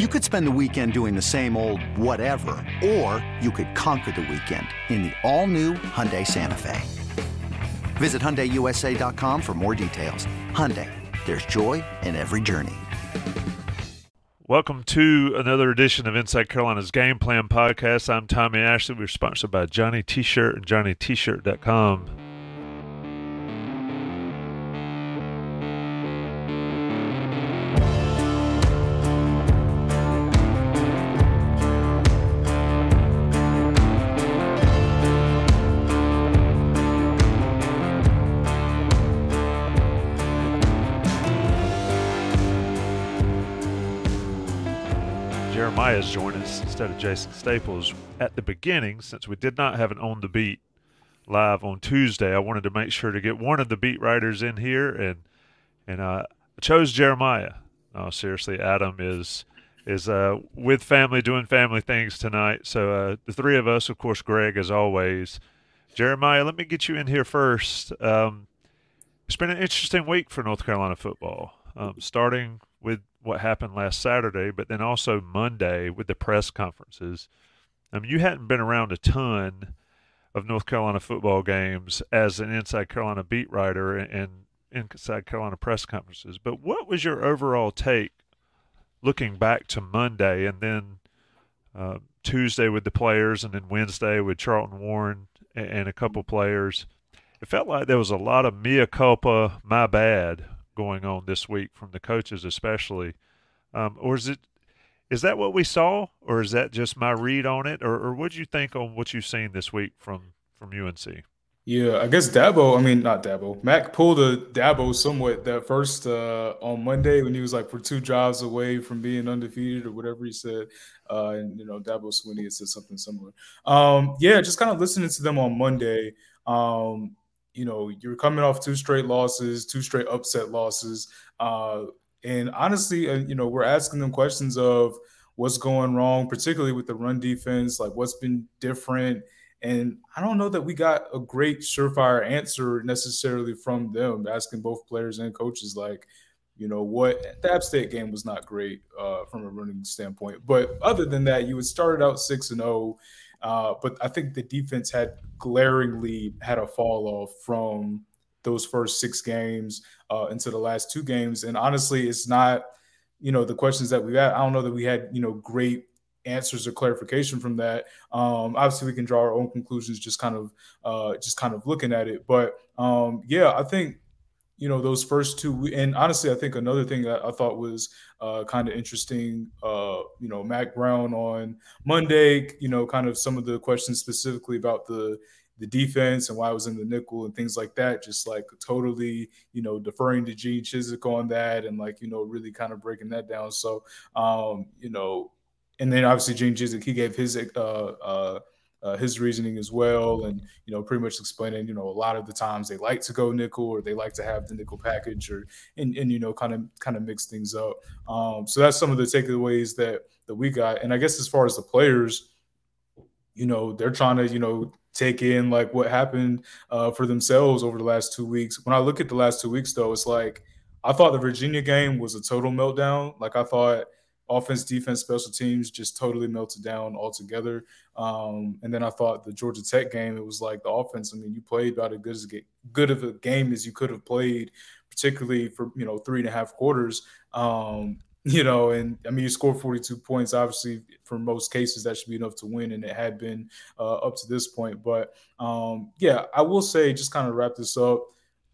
You could spend the weekend doing the same old whatever, or you could conquer the weekend in the all-new Hyundai Santa Fe. Visit HyundaiUSA.com for more details. Hyundai, there's joy in every journey. Welcome to another edition of Inside Carolina's Game Plan Podcast. I'm Tommy Ashley. We're sponsored by Johnny T-Shirt and JohnnyT-Shirt.com. Jason Staples at the beginning, since we did not have an on the beat live on Tuesday. I wanted to make sure to get one of the beat writers in here, and and uh, I chose Jeremiah. No, seriously, Adam is is uh, with family doing family things tonight. So uh, the three of us, of course, Greg as always. Jeremiah, let me get you in here first. Um, it's been an interesting week for North Carolina football, um, starting with what happened last Saturday, but then also Monday with the press conferences. I mean, you hadn't been around a ton of North Carolina football games as an Inside Carolina beat writer and Inside Carolina press conferences, but what was your overall take looking back to Monday and then uh, Tuesday with the players and then Wednesday with Charlton Warren and, and a couple players? It felt like there was a lot of mea culpa, my bad going on this week from the coaches, especially. Um, or is it is that what we saw, or is that just my read on it, or, or what do you think on what you've seen this week from from UNC? Yeah, I guess Dabo. I mean, not Dabo. Mack pulled a Dabo somewhat that first uh, on Monday when he was like, "We're two drives away from being undefeated" or whatever he said. Uh, and you know, Dabo Swinney said something similar. Um, yeah, just kind of listening to them on Monday. Um, you know, you're coming off two straight losses, two straight upset losses. Uh, and honestly, uh, you know, we're asking them questions of what's going wrong, particularly with the run defense, like what's been different. And I don't know that we got a great surefire answer necessarily from them, asking both players and coaches, like, you know, what the App State game was not great uh, from a running standpoint. But other than that, you had started out 6 and 0. Uh, but I think the defense had glaringly had a fall off from those first six games uh, into the last two games. And honestly, it's not, you know, the questions that we had. I don't know that we had, you know, great answers or clarification from that. Um, obviously, we can draw our own conclusions, just kind of, uh, just kind of looking at it. But um, yeah, I think you know those first two and honestly i think another thing that i thought was uh, kind of interesting uh, you know mack brown on monday you know kind of some of the questions specifically about the the defense and why I was in the nickel and things like that just like totally you know deferring to gene chizik on that and like you know really kind of breaking that down. So um you know and then obviously gene chizik he gave his uh uh uh, his reasoning as well, and you know, pretty much explaining, you know, a lot of the times they like to go nickel or they like to have the nickel package, or and, and you know, kind of kind of mix things up. Um, so that's some of the takeaways that that we got. And I guess as far as the players, you know, they're trying to you know take in like what happened uh, for themselves over the last two weeks. When I look at the last two weeks, though, it's like I thought the Virginia game was a total meltdown. Like I thought offense, defense, special teams just totally melted down altogether. Um, and then I thought the Georgia Tech game, it was like the offense. I mean, you played about as good as good of a game as you could have played, particularly for you know three and a half quarters. Um, you know, and I mean, you scored 42 points. Obviously, for most cases, that should be enough to win, and it had been uh, up to this point. But um, yeah, I will say, just kind of wrap this up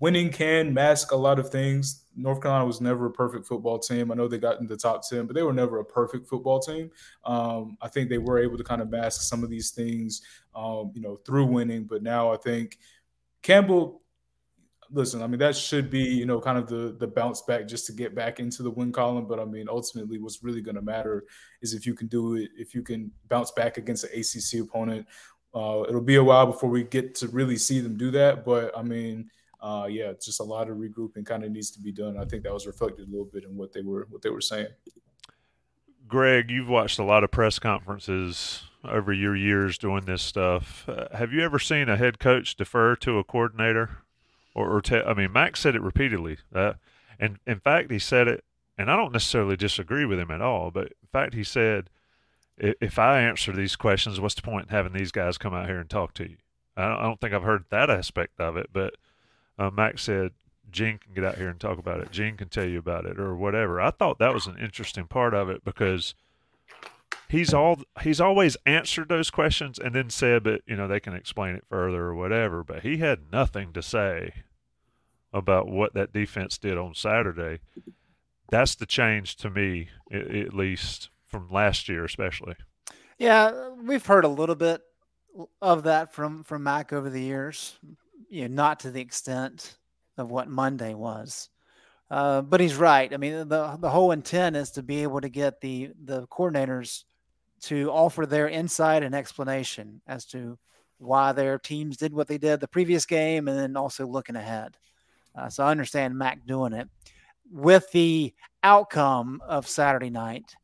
winning can mask a lot of things. North Carolina was never a perfect football team. I know they got in the top 10, but they were never a perfect football team. Um, I think they were able to kind of mask some of these things, um, you know, through winning. But now I think Campbell, listen, I mean, that should be, you know, kind of the the bounce back just to get back into the win column. But I mean, ultimately, what's really going to matter is if you can do it, if you can bounce back against an ACC opponent. Uh, it'll be a while before we get to really see them do that. But I mean, uh, yeah, just a lot of regrouping kind of needs to be done. I think that was reflected a little bit in what they were what they were saying. Greg, you've watched a lot of press conferences over your years doing this stuff. Uh, have you ever seen a head coach defer to a coordinator? Or, or te- I mean, Max said it repeatedly. Uh, and in fact, he said it, and I don't necessarily disagree with him at all, but in fact, he said, if I answer these questions, what's the point in having these guys come out here and talk to you? I don't, I don't think I've heard that aspect of it, but uh, Max said, Gene can get out here and talk about it. Gene can tell you about it or whatever. I thought that was an interesting part of it because – he's all he's always answered those questions and then said but you know they can explain it further or whatever but he had nothing to say about what that defense did on saturday that's the change to me at least from last year especially yeah we've heard a little bit of that from from mack over the years you know not to the extent of what monday was uh, but he's right. I mean, the the whole intent is to be able to get the the coordinators to offer their insight and explanation as to why their teams did what they did the previous game and then also looking ahead. Uh, so I understand Mack doing it. With the outcome of Saturday night,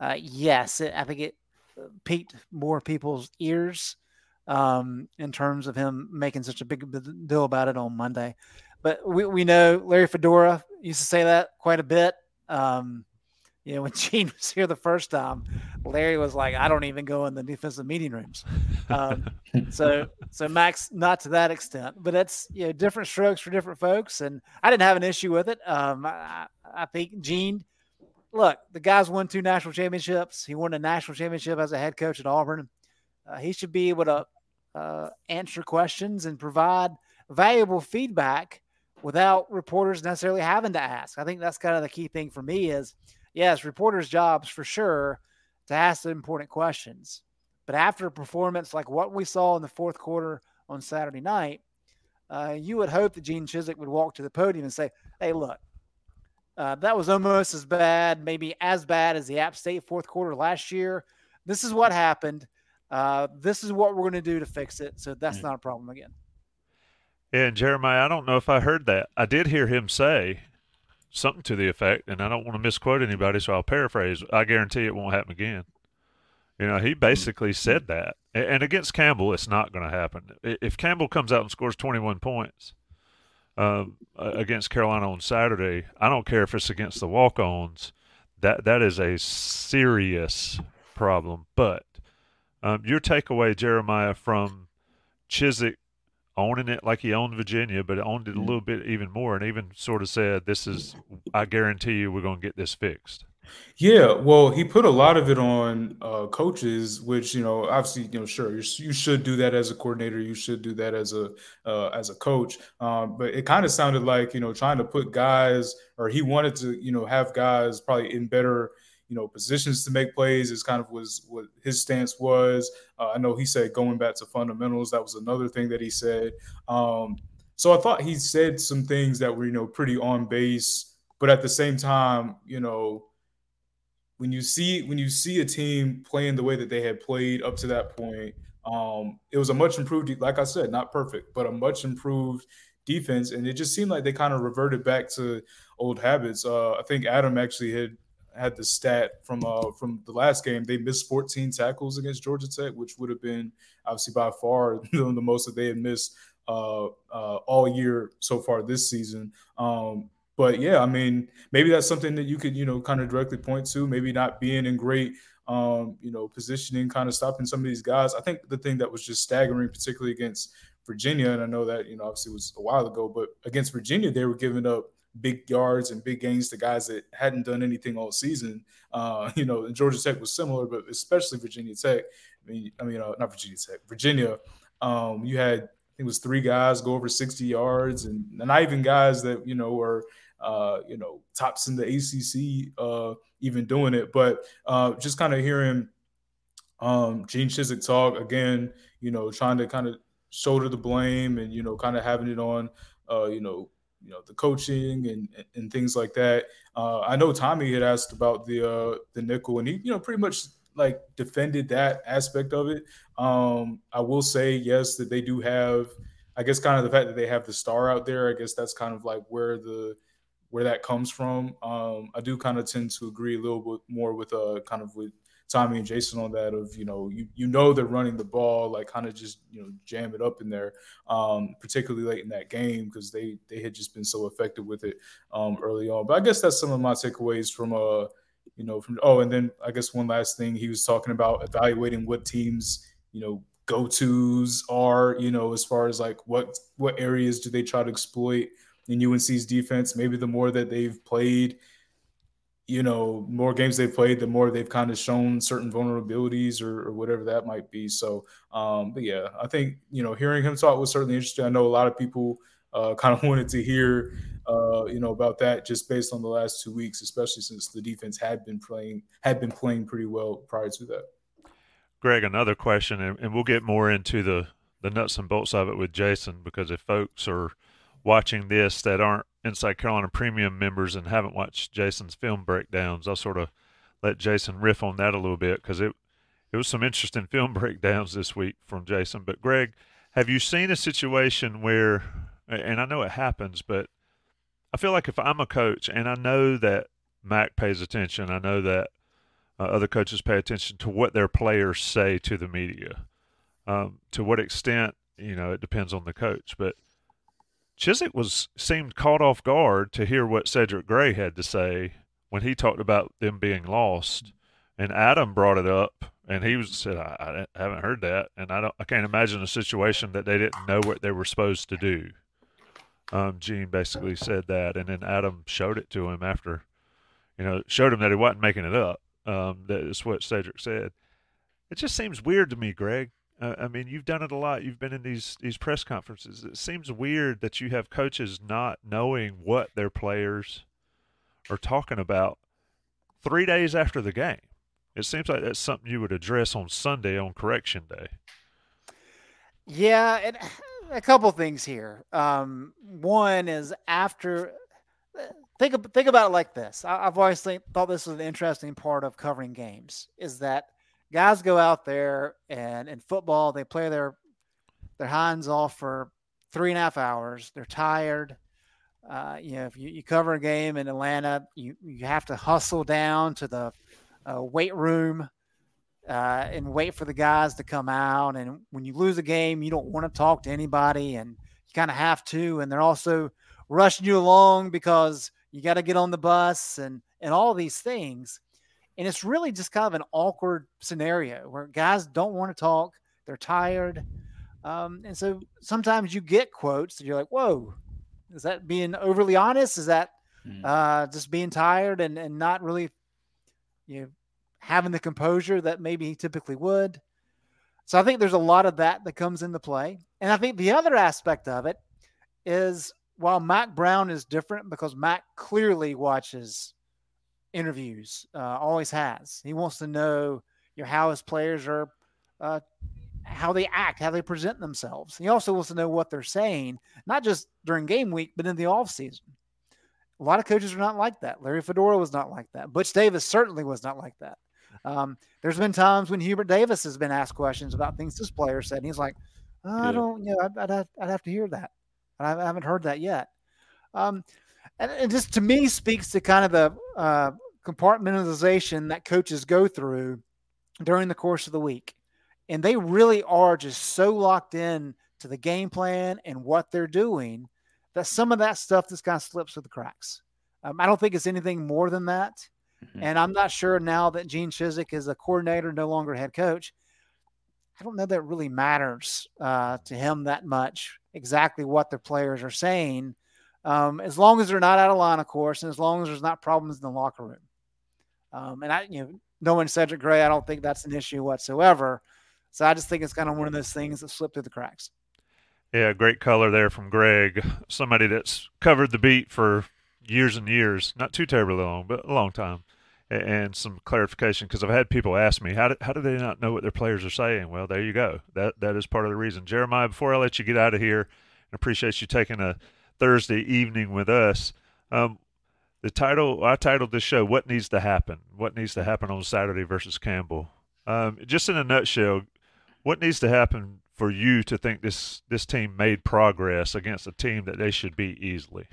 uh, yes, it, I think it piqued more people's ears um, in terms of him making such a big deal about it on Monday. But we, we know Larry Fedora used to say that quite a bit. Um, you know, when Gene was here the first time, Larry was like, "I don't even go in the defensive meeting rooms." Um, so, so Max, not to that extent, but it's you know different strokes for different folks, and I didn't have an issue with it. Um, I, I think Gene, look, the guy's won two national championships. He won a national championship as a head coach at Auburn. Uh, he should be able to uh, answer questions and provide valuable feedback without reporters necessarily having to ask. I think that's kind of the key thing for me is yes, reporters' jobs for sure to ask the important questions. But after a performance like what we saw in the fourth quarter on Saturday night, uh, you would hope that Gene Chizik would walk to the podium and say, "Hey, look, uh, that was almost as bad, maybe as bad as the App State fourth quarter last year. This is what happened. Uh, this is what we're going to do to fix it. So that's not a problem again." And Jeremiah, I don't know if I heard that. I did hear him say something to the effect, and I don't want to misquote anybody, so I'll paraphrase. I guarantee it won't happen again. You know, he hmm. basically said that. And against Campbell, it's not going to happen. If Campbell comes out and scores 21 points uh, against Carolina on Saturday, I don't care if it's against the walk-ons. That that is a serious problem. But um, your takeaway, Jeremiah, from Chizik owning it like he owned Virginia, but owned it a little bit even more, and even sort of said, "This is, I guarantee you, we're going to get this fixed." Yeah, well, he put a lot of it on uh, coaches, which you know, obviously, you know, sure, you should do that as a coordinator, you should do that as a uh, as a coach. Um, but it kind of sounded like you know, trying to put guys, or he wanted to, you know, have guys probably in better you know positions to make plays is kind of was what his stance was. Uh, I know he said going back to fundamentals. That was another thing that he said. Um, so I thought he said some things that were you know pretty on base, but at the same time, you know, when you see when you see a team playing the way that they had played up to that point, um, it was a much improved, like I said, not perfect, but a much improved defense, and it just seemed like they kind of reverted back to old habits. Uh, I think Adam actually had had the stat from uh from the last game. They missed 14 tackles against Georgia Tech, which would have been obviously by far the most that they had missed uh, uh, all year so far this season. Um, but yeah, I mean, maybe that's something that you could you know kind of directly point to. Maybe not being in great um, you know positioning, kind of stopping some of these guys. I think the thing that was just staggering, particularly against Virginia, and I know that you know obviously was a while ago, but against Virginia, they were giving up big yards and big gains to guys that hadn't done anything all season. Uh, you know, Georgia Tech was similar, but especially Virginia Tech. I mean, I mean, uh, not Virginia Tech, Virginia. Um, you had I think it was three guys go over 60 yards, and not even guys that you know were uh, you know tops in the ACC uh, even doing it. But uh, just kind of hearing um, Gene Chizik talk again, you know, trying to kind of shoulder the blame and you know kind of having it on uh, you know you know the coaching and and things like that. Uh, I know Tommy had asked about the uh, the nickel, and he you know pretty much like defended that aspect of it. Um, I will say yes that they do have. I guess kind of the fact that they have the star out there. I guess that's kind of like where the where that comes from. Um, I do kind of tend to agree a little bit more with uh kind of with Tommy and Jason on that of you know you you know they're running the ball like kind of just you know jam it up in there, um, particularly late in that game because they they had just been so effective with it um, early on. But I guess that's some of my takeaways from uh you know from oh and then I guess one last thing he was talking about evaluating what teams you know go tos are you know as far as like what what areas do they try to exploit in UNC's defense maybe the more that they've played you know, more games they've played, the more they've kind of shown certain vulnerabilities or, or whatever that might be. So, um, but yeah, I think you know, hearing him talk was certainly interesting. I know a lot of people uh, kind of wanted to hear, uh, you know, about that just based on the last two weeks, especially since the defense had been playing had been playing pretty well prior to that. Greg, another question, and, and we'll get more into the the nuts and bolts of it with Jason because if folks are watching this that aren't Inside Carolina Premium members and haven't watched Jason's film breakdowns, I'll sort of let Jason riff on that a little bit because it it was some interesting film breakdowns this week from Jason. But Greg, have you seen a situation where, and I know it happens, but I feel like if I'm a coach and I know that Mack pays attention, I know that uh, other coaches pay attention to what their players say to the media. Um, to what extent, you know, it depends on the coach, but Chizik was seemed caught off guard to hear what Cedric Gray had to say when he talked about them being lost, and Adam brought it up, and he was said, I, I haven't heard that," and I don't, I can't imagine a situation that they didn't know what they were supposed to do. Um, Gene basically said that, and then Adam showed it to him after, you know, showed him that he wasn't making it up. Um, that is what Cedric said. It just seems weird to me, Greg. I mean, you've done it a lot. You've been in these these press conferences. It seems weird that you have coaches not knowing what their players are talking about three days after the game. It seems like that's something you would address on Sunday on correction day. Yeah, and a couple things here. Um, one is after think think about it like this. I, have always thought this was an interesting part of covering games is that guys go out there and in football they play their their hands off for three and a half hours. They're tired. Uh, you know, if you, you cover a game in Atlanta, you, you have to hustle down to the uh, weight room uh, and wait for the guys to come out. And when you lose a game, you don't want to talk to anybody, and you kind of have to. And they're also rushing you along because you got to get on the bus and and all these things. And it's really just kind of an awkward scenario where guys don't want to talk, they're tired. Um, and so sometimes you get quotes and you're like, whoa, is that being overly honest? Is that hmm. uh, just being tired and, and not really you know, having the composure that maybe he typically would? So I think there's a lot of that that comes into play. And I think the other aspect of it is while Mack Brown is different because Mack clearly watches interviews, uh, always has. He wants to know you know, how his players are, uh, how they act, how they present themselves. He also wants to know what they're saying, not just during game week, but in the off season. A lot of coaches are not like that. Larry Fedora was not like that. Butch Davis certainly was not like that. Um, there's been times when Hubert Davis has been asked questions about things this player said, and he's like, "I don't, you know, I'd, I'd, have, I'd have to hear that. I haven't heard that yet." Um, and, and just to me speaks to kind of the uh, compartmentalization that coaches go through during the course of the week. And they really are just so locked in to the game plan and what they're doing that some of that stuff just kind of slips through the cracks. Um, I don't think it's anything more than that. Mm-hmm. And I'm not sure now that Gene Chizik is a coordinator, no longer head coach. I don't know that it really matters uh, to him that much exactly what the players are saying, um, as long as they're not out of line, of course, and as long as there's not problems in the locker room. Um, and I, you know, knowing Cedric Gray, I don't think that's an issue whatsoever. So I just think it's kind of one of those things that slip through the cracks. Yeah, great color there from Greg, somebody that's covered the beat for years and years, not too terribly long, but a long time. And some clarification because I've had people ask me how do, how do they not know what their players are saying? Well, there you go. That that is part of the reason. Jeremiah, before I let you get out of here, I appreciate you taking a Thursday evening with us. Um, the title I titled this show "What Needs to Happen." What needs to happen on Saturday versus Campbell? Um, just in a nutshell, what needs to happen for you to think this this team made progress against a team that they should beat easily?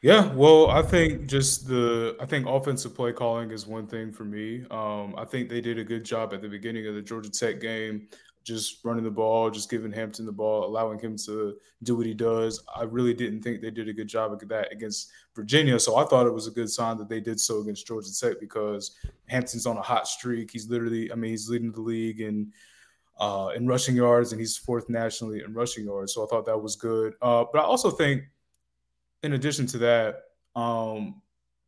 Yeah, well, I think just the I think offensive play calling is one thing for me. Um, I think they did a good job at the beginning of the Georgia Tech game, just running the ball, just giving Hampton the ball, allowing him to do what he does. I really didn't think they did a good job of that against Virginia, so I thought it was a good sign that they did so against Georgia Tech because Hampton's on a hot streak. He's literally, I mean, he's leading the league in uh, in rushing yards, and he's fourth nationally in rushing yards. So I thought that was good. Uh, but I also think in addition to that, um,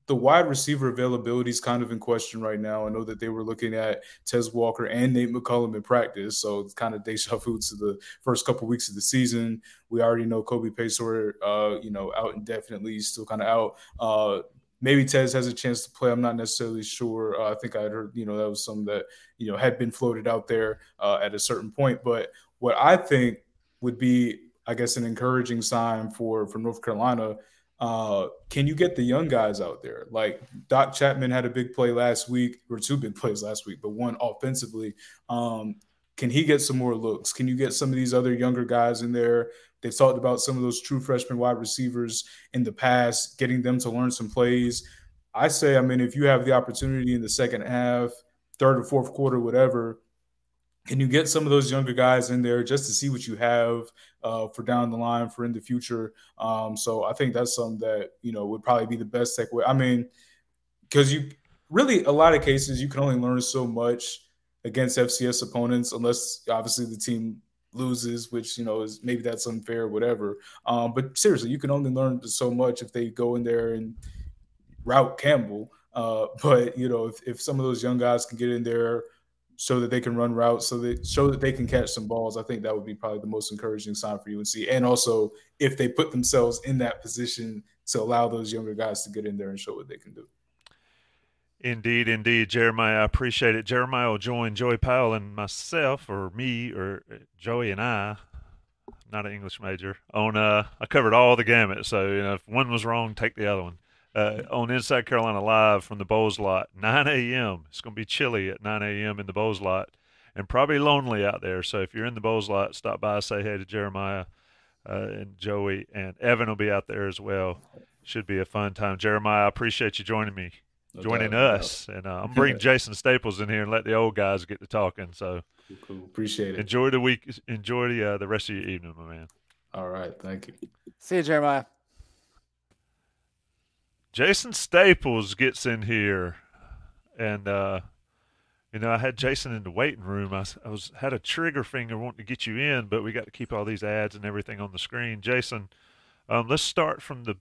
the wide receiver availability is kind of in question right now. I know that they were looking at Tez Walker and Nate McCollum in practice, so it's kind of deja vu to the first couple weeks of the season. We already know Kobe Paysour, uh, you know, out indefinitely, still kind of out. Uh, maybe Tez has a chance to play. I'm not necessarily sure. Uh, I think I heard, you know, that was some that you know had been floated out there uh, at a certain point. But what I think would be I guess, an encouraging sign for for North Carolina. Uh, can you get the young guys out there? Like Doc Chapman had a big play last week, or two big plays last week, but one offensively. Um, can he get some more looks? Can you get some of these other younger guys in there? They've talked about some of those true freshman wide receivers in the past, getting them to learn some plays. I say, I mean, if you have the opportunity in the second half, third or fourth quarter, whatever, can you get some of those younger guys in there just to see what you have uh, for down the line for in the future? Um, so I think that's something that you know would probably be the best takeaway. I mean, because you really a lot of cases you can only learn so much against FCS opponents unless obviously the team loses, which you know is maybe that's unfair, whatever. Um, but seriously, you can only learn so much if they go in there and route Campbell. Uh, but you know, if, if some of those young guys can get in there so that they can run routes, so that show that they can catch some balls. I think that would be probably the most encouraging sign for UNC. And also, if they put themselves in that position to allow those younger guys to get in there and show what they can do. Indeed, indeed, Jeremiah. I appreciate it. Jeremiah will join Joey Powell and myself, or me, or Joey and I. Not an English major. On uh, I covered all the gamut. So you know, if one was wrong, take the other one uh, on Inside Carolina Live from the Bowles Lot, 9 a.m. It's going to be chilly at 9 a.m. in the Bowles Lot and probably lonely out there. So if you're in the Bowles Lot, stop by, say hey to Jeremiah uh, and Joey, and Evan will be out there as well. Should be a fun time. Jeremiah, I appreciate you joining me, no joining doubt, us, no and uh, I'm bringing Jason Staples in here and let the old guys get to talking. So cool, cool. appreciate it. Enjoy the week. Enjoy the uh, the rest of your evening, my man. All right, thank you. See you, Jeremiah. Jason Staples gets in here, and uh, you know I had Jason in the waiting room. I, I was had a trigger finger wanting to get you in, but we got to keep all these ads and everything on the screen. Jason, um, let's start from the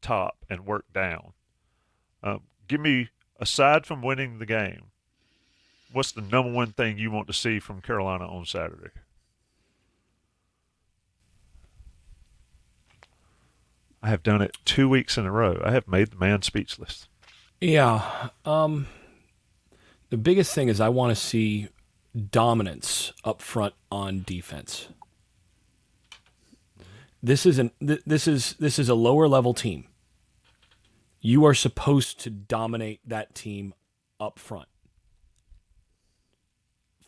top and work down. Um, give me aside from winning the game, what's the number one thing you want to see from Carolina on Saturday? I have done it two weeks in a row. I have made the man speechless. Yeah. Um, the biggest thing is I want to see dominance up front on defense. This is an this is this is a lower level team. You are supposed to dominate that team up front.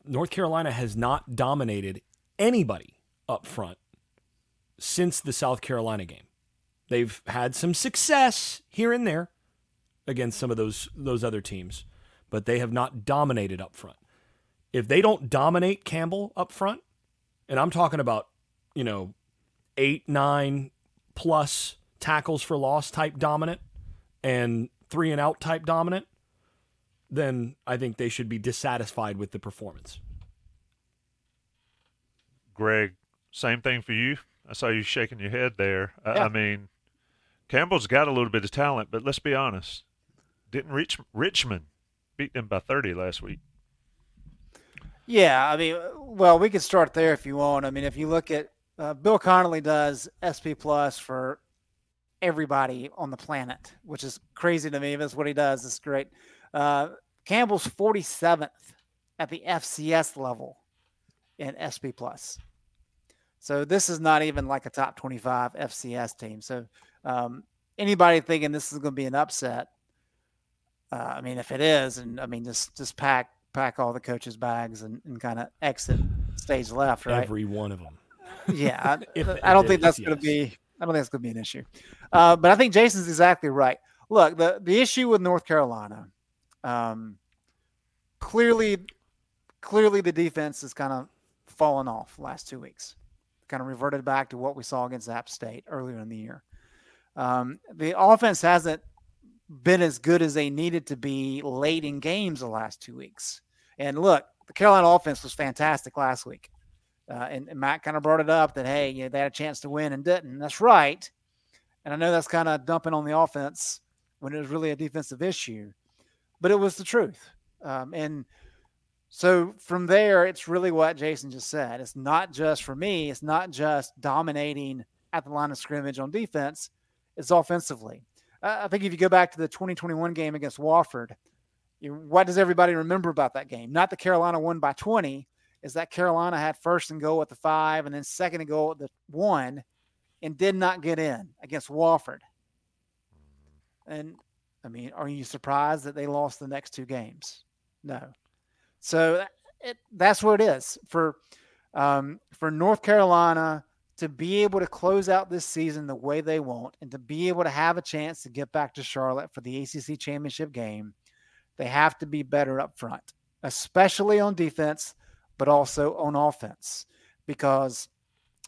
North Carolina has not dominated anybody up front since the South Carolina game. They've had some success here and there against some of those those other teams, but they have not dominated up front. If they don't dominate Campbell up front, and I'm talking about, you know, eight, nine plus tackles for loss type dominant and three and out type dominant, then I think they should be dissatisfied with the performance. Greg, same thing for you. I saw you shaking your head there. Yeah. I mean, Campbell's got a little bit of talent, but let's be honest. Didn't Rich, Richmond beat them by 30 last week? Yeah, I mean, well, we could start there if you want. I mean, if you look at uh, Bill Connelly does SP Plus for everybody on the planet, which is crazy to me. That's what he does. It's great. Uh, Campbell's 47th at the FCS level in SP Plus. So this is not even like a top 25 FCS team. So um, anybody thinking this is going to be an upset, uh, I mean, if it is, and I mean, just just pack pack all the coaches' bags and, and kind of exit stage left, right? Every one of them. Yeah, I, I don't think that's yes. going to be. I don't think that's going to be an issue. Uh, but I think Jason's exactly right. Look, the the issue with North Carolina, um, clearly, clearly the defense has kind of fallen off last two weeks. Kind of reverted back to what we saw against App State earlier in the year. Um, the offense hasn't been as good as they needed to be late in games the last two weeks. And look, the Carolina offense was fantastic last week. Uh, and, and, Matt kind of brought it up that, hey, you know, they had a chance to win and didn't. That's right. And I know that's kind of dumping on the offense when it was really a defensive issue, but it was the truth. Um, and so from there, it's really what Jason just said. It's not just for me, it's not just dominating at the line of scrimmage on defense, it's offensively. I think if you go back to the 2021 game against Wofford, you, what does everybody remember about that game? Not that Carolina won by 20, is that Carolina had first and goal at the five and then second and goal at the one and did not get in against Wofford. And I mean, are you surprised that they lost the next two games? No. So it, that's what it is for um, for North Carolina to be able to close out this season the way they want and to be able to have a chance to get back to Charlotte for the ACC championship game, they have to be better up front, especially on defense, but also on offense. Because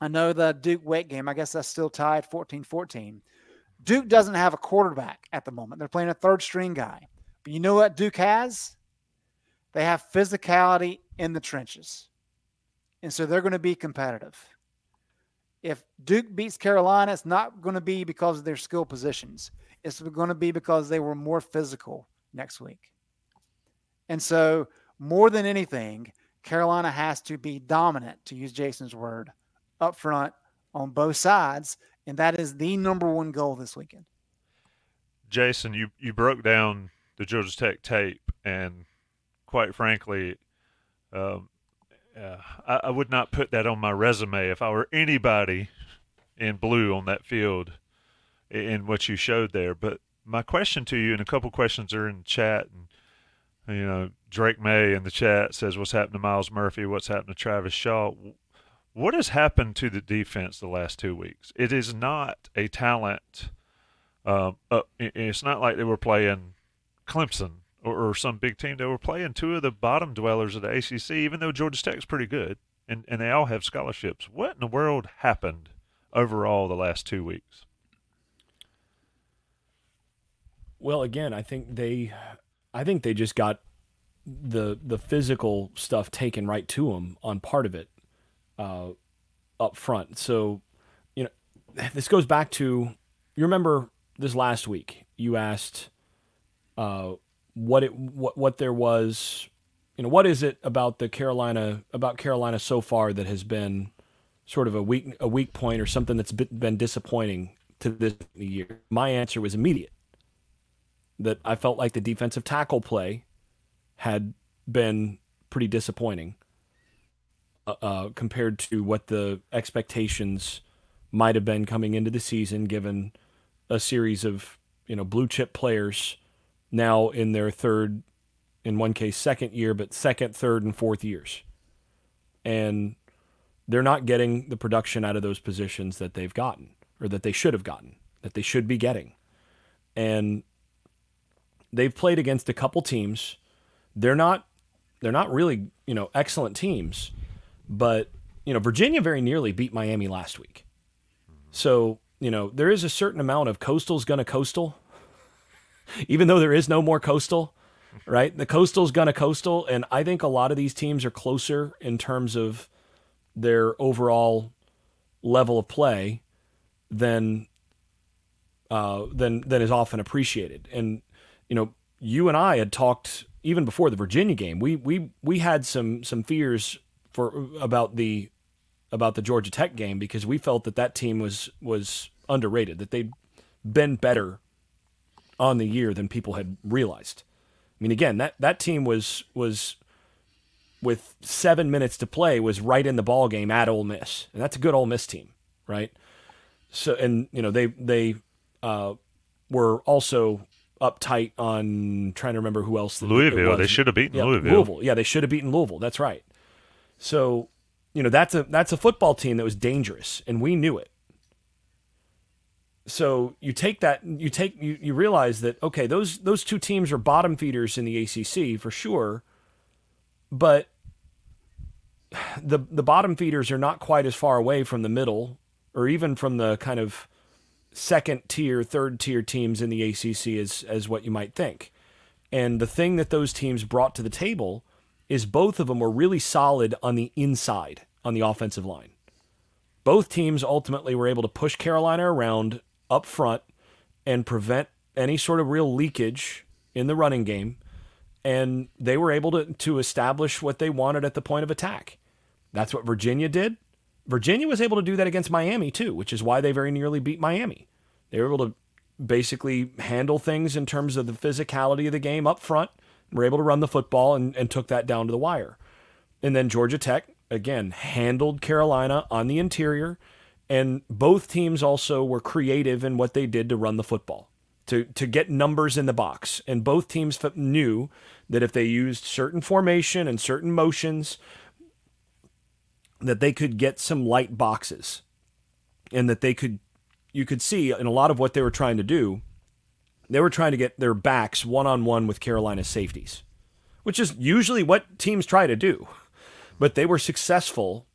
I know the Duke Wake game, I guess that's still tied 14 14. Duke doesn't have a quarterback at the moment. They're playing a third string guy. But you know what Duke has? They have physicality in the trenches. And so they're going to be competitive if Duke beats Carolina, it's not going to be because of their skill positions. It's going to be because they were more physical next week. And so, more than anything, Carolina has to be dominant, to use Jason's word, up front on both sides. And that is the number one goal this weekend. Jason, you, you broke down the Georgia Tech tape, and quite frankly, um, uh, I, I, would not put that on my resume if I were anybody in blue on that field in what you showed there. But my question to you, and a couple questions are in chat, and you know Drake Maye in the chat says, "What's happened to Myles Murphy? What's happened to Travis Shaw?" What has happened to the defense the last two weeks? It is not a talent. Um, uh, it's not like they were playing Clemson or, or, some big team. They were playing two of the bottom dwellers of the ACC, even though Georgia Tech's pretty good, and, and they all have scholarships. What in the world happened overall the last two weeks? Well, again, I think they, I think they just got the the physical stuff taken right to them on part of it, uh, up front. So, you know, this goes back to you remember this last week. You asked, uh, what it what what there was you know what is it about the Carolina about Carolina so far that has been sort of a weak a weak point or something that's been disappointing to this year? My answer was immediate. That I felt like the defensive tackle play had been pretty disappointing uh, uh, compared to what the expectations might have been coming into the season given a series of you know blue chip players now in their third, in one case, second year, but second, third, and fourth years. And they're not getting the production out of those positions that they've gotten or that they should have gotten, that they should be getting. And they've played against a couple teams. They're not they're not really, you know, excellent teams, but you know, Virginia very nearly beat Miami last week. So, you know, there is a certain amount of coastal's gonna coastal even though there is no more coastal, right? The coastal's gonna coastal, and I think a lot of these teams are closer in terms of their overall level of play than uh, than than is often appreciated. And you know, you and I had talked even before the Virginia game. We we we had some some fears for about the about the Georgia Tech game because we felt that that team was was underrated. That they'd been better on the year than people had realized. I mean, again, that, that team was was with seven minutes to play was right in the ball game at Ole Miss, and that's a good Ole Miss team, right? So, and you know they they uh, were also uptight on trying to remember who else. Louisville. They should have beaten yeah, Louisville. Louisville. Yeah, they should have beaten Louisville. That's right. So, you know, that's a that's a football team that was dangerous, and we knew it. So you take that, you take you, you realize that okay, those those two teams are bottom feeders in the ACC for sure, but the the bottom feeders are not quite as far away from the middle or even from the kind of second tier, third tier teams in the ACC as as what you might think. And the thing that those teams brought to the table is both of them were really solid on the inside on the offensive line. Both teams ultimately were able to push Carolina around up front and prevent any sort of real leakage in the running game. And they were able to, to establish what they wanted at the point of attack. That's what Virginia did. Virginia was able to do that against Miami too, which is why they very nearly beat Miami. They were able to basically handle things in terms of the physicality of the game up front, were able to run the football and, and took that down to the wire. And then Georgia Tech, again, handled Carolina on the interior. And both teams also were creative in what they did to run the football, to, to get numbers in the box. And both teams knew that if they used certain formation and certain motions, that they could get some light boxes and that they could you could see in a lot of what they were trying to do they were trying to get their backs one on one with Carolina's safeties which is usually what teams try to do but they were successful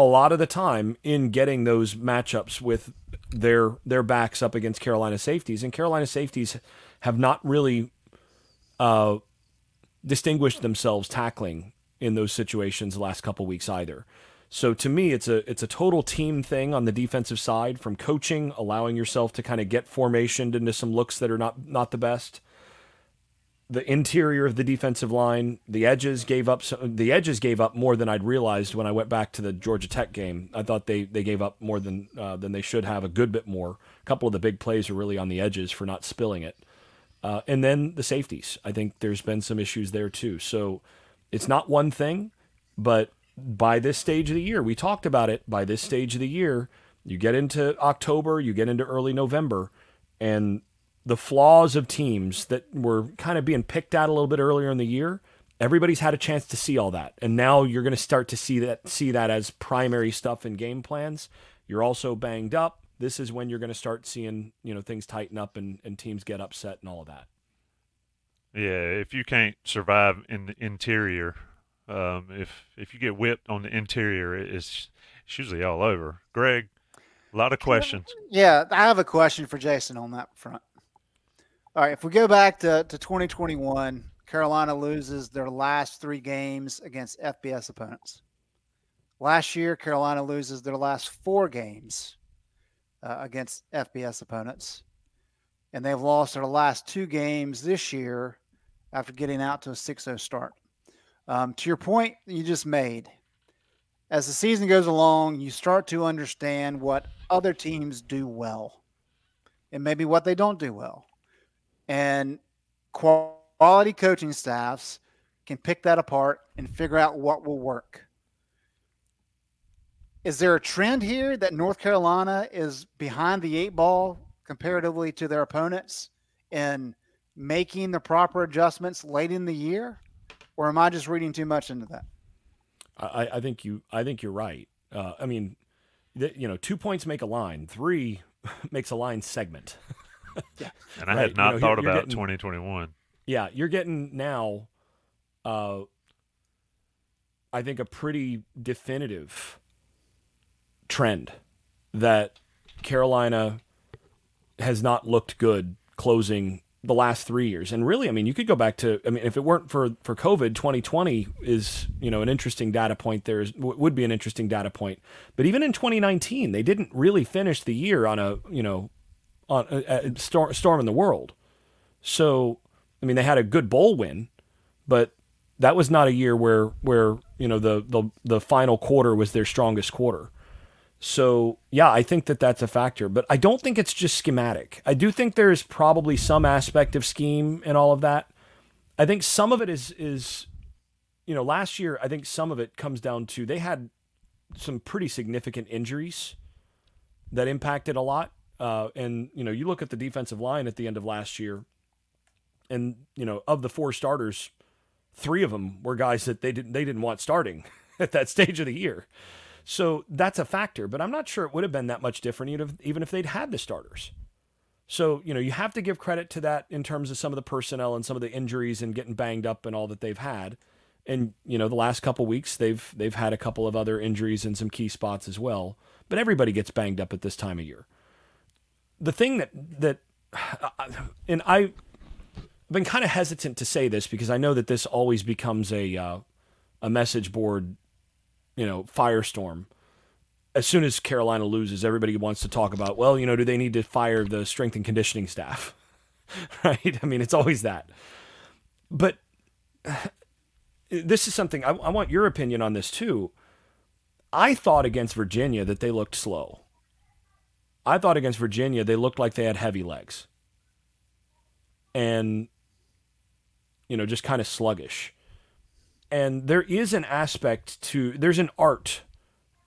a lot of the time in getting those matchups with their their backs up against Carolina safeties and Carolina safeties have not really uh, distinguished themselves tackling in those situations the last couple weeks either. So to me, it's a it's a total team thing on the defensive side, from coaching, allowing yourself to kind of get formationed into some looks that are not not the best. The interior of the defensive line, the edges gave up. Some, the edges gave up more than I'd realized when I went back to the Georgia Tech game. I thought they they gave up more than uh, than they should have, a good bit more. A couple of the big plays are really on the edges for not spilling it. Uh, and then the safeties. I think there's been some issues there too. So it's not one thing, but by this stage of the year, we talked about it. By this stage of the year, you get into October, you get into early November, and the flaws of teams that were kind of being picked at a little bit earlier in the year, everybody's had a chance to see all that. And now you're going to start to see that see that as primary stuff in game plans. You're also banged up. This is when you're going to start seeing, you know, things tighten up and, and teams get upset and all of that. Yeah, if you can't survive in the interior um, if if you get whipped on the interior, it's, it's usually all over. Greg, a lot of questions. Yeah, I have a question for Jason on that front. All right, if we go back to, to 2021, Carolina loses their last three games against FBS opponents. Last year, Carolina loses their last four games uh, against FBS opponents. And they've lost their last two games this year after getting out to a 6 0 start. Um, to your point you just made, as the season goes along, you start to understand what other teams do well and maybe what they don't do well. And quality coaching staffs can pick that apart and figure out what will work. Is there a trend here that North Carolina is behind the eight ball comparatively to their opponents in making the proper adjustments late in the year? or am I just reading too much into that? I, I think you I think you're right. Uh, I mean, you know, two points make a line. Three makes a line segment. yeah, and I right? had not you know, thought you're, about getting, 2021. Yeah, you're getting now. Uh, I think a pretty definitive trend that Carolina has not looked good closing the last three years. And really, I mean, you could go back to, I mean, if it weren't for, for COVID, 2020 is, you know, an interesting data point there is, would be an interesting data point. But even in 2019, they didn't really finish the year on a, you know, on uh, uh, a, a storm, in the world. So, I mean, they had a good bowl win, but that was not a year where, where, you know, the, the, the final quarter was their strongest quarter. So, yeah, I think that that's a factor, but I don't think it's just schematic. I do think there's probably some aspect of scheme and all of that. I think some of it is is you know, last year I think some of it comes down to they had some pretty significant injuries that impacted a lot. Uh, and you know, you look at the defensive line at the end of last year, and you know, of the four starters, three of them were guys that they didn't they didn't want starting at that stage of the year. So that's a factor, but I'm not sure it would have been that much different even if, even if they'd had the starters. So, you know, you have to give credit to that in terms of some of the personnel and some of the injuries and getting banged up and all that they've had. And, you know, the last couple weeks they've they've had a couple of other injuries in some key spots as well. But everybody gets banged up at this time of year. The thing that that and I've been kind of hesitant to say this because I know that this always becomes a uh, a message board, you know, firestorm as soon as Carolina loses, everybody wants to talk about, well, you know, do they need to fire the strength and conditioning staff? right? I mean, it's always that. But this is something I, I, want your opinion on this too. I thought against Virginia that they looked slow. I thought against Virginia they looked like they had heavy legs. And, you know, just kind of sluggish. And there is an aspect to, there's an art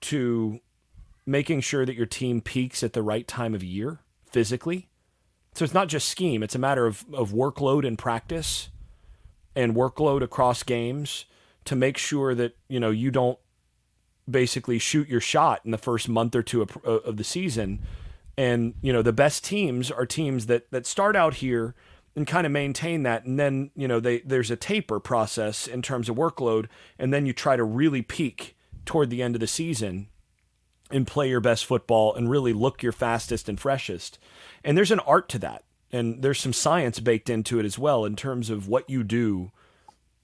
to making sure that your team peaks at the right time of year physically. So it's not just scheme, it's a matter of, of workload and practice and workload across games to make sure that, you know, you don't basically shoot your shot in the first month or two of, of the season. And, you know, the best teams are teams that that start out here and kind of maintain that and then, you know, they there's a taper process in terms of workload and then you try to really peak toward the end of the season and play your best football and really look your fastest and freshest. And there's an art to that. And there's some science baked into it as well in terms of what you do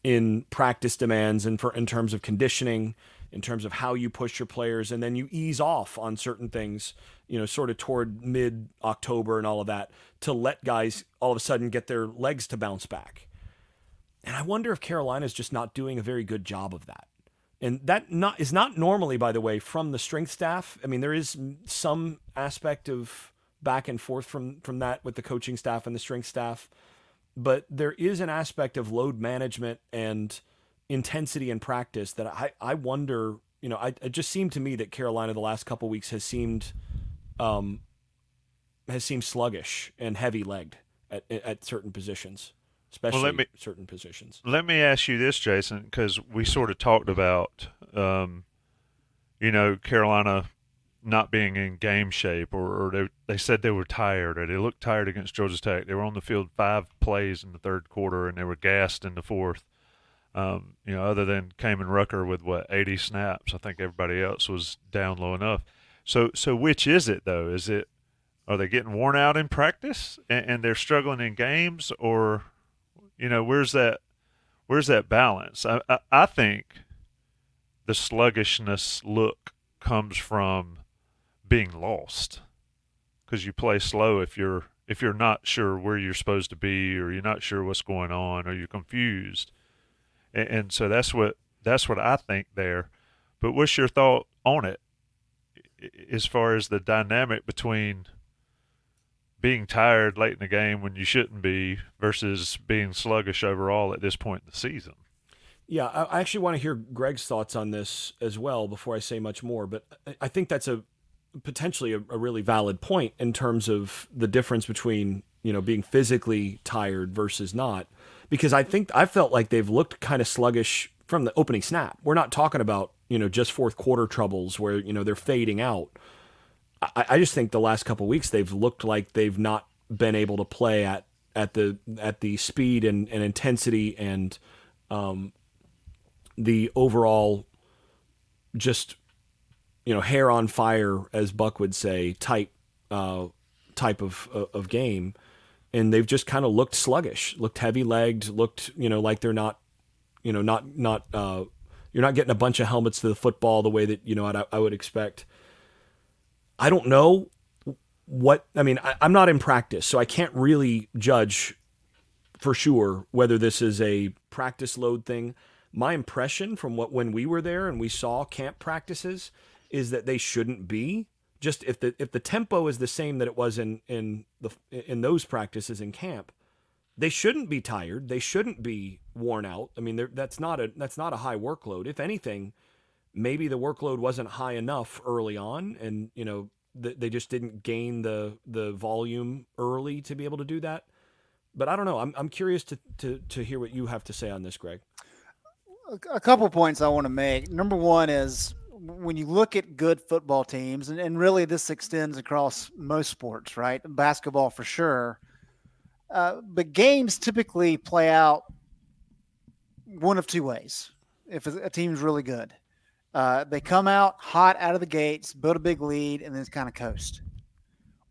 in practice demands and for in terms of conditioning, in terms of how you push your players, and then you ease off on certain things, you know, sort of toward mid October and all of that to let guys all of a sudden get their legs to bounce back. And I wonder if Carolina's just not doing a very good job of that and that not is not normally by the way from the strength staff i mean there is some aspect of back and forth from from that with the coaching staff and the strength staff but there is an aspect of load management and intensity in practice that i i wonder you know I, it just seemed to me that carolina the last couple weeks has seemed um has seemed sluggish and heavy legged at at certain positions especially well, me, certain positions. Let me ask you this, Jason, because we sort of talked about, um, you know, Carolina not being in game shape, or, or, they, they said they were tired, or they looked tired against Georgia Tech. They were on the field five plays in the third quarter, and they were gassed in the fourth. Um, you know, other than Kaimon Rucker with what 80 snaps, I think everybody else was down low enough. So, so which is it though? Is it are they getting worn out in practice and, and they're struggling in games, or you know, where's that where's that balance? I, I, I think the sluggishness look comes from being lost because you play slow if you're if you're not sure where you're supposed to be or you're not sure what's going on or you're confused and, and, so that's what that's what i think there but what's your thought on it as far as the dynamic between being tired late in the game when you shouldn't be versus being sluggish overall at this point in the season. Yeah, I actually want to hear Greg's thoughts on this as well before I say much more. But I think that's a potentially a, a really valid point in terms of the difference between you know being physically tired versus not. Because I think I felt like they've looked kind of sluggish from the opening snap. We're not talking about you know just fourth quarter troubles where you know they're fading out. I, I just think the last couple weeks they've looked like they've not been able to play at at the at the speed and, and intensity and um, the overall just you know hair on fire as Buck would say type uh, type of of game and they've just kind of looked sluggish looked heavy legged looked you know like they're not you know not not uh, you're not getting a bunch of helmets to the football the way that you know I, I would expect I don't know what I mean. I, am not in practice, so I can't really judge for sure whether this is a practice load thing. My impression from what when we were there and we saw camp practices is that they shouldn't be. Just if the if the tempo is the same that it was in in the in those practices in camp, they shouldn't be tired. They shouldn't be worn out. I mean, that's not a that's not a high workload. If anything, maybe the workload wasn't high enough early on, and you know they just didn't gain the the volume early to be able to do that. But I don't know. I'm I'm curious to to to hear what you have to say on this, Greg. A couple points I want to make. Number one is when you look at good football teams, and, and really this extends across most sports, right? Basketball for sure. Uh, but games typically play out one of two ways if a team's really good. Uh, they come out hot out of the gates, build a big lead, and then kind of coast.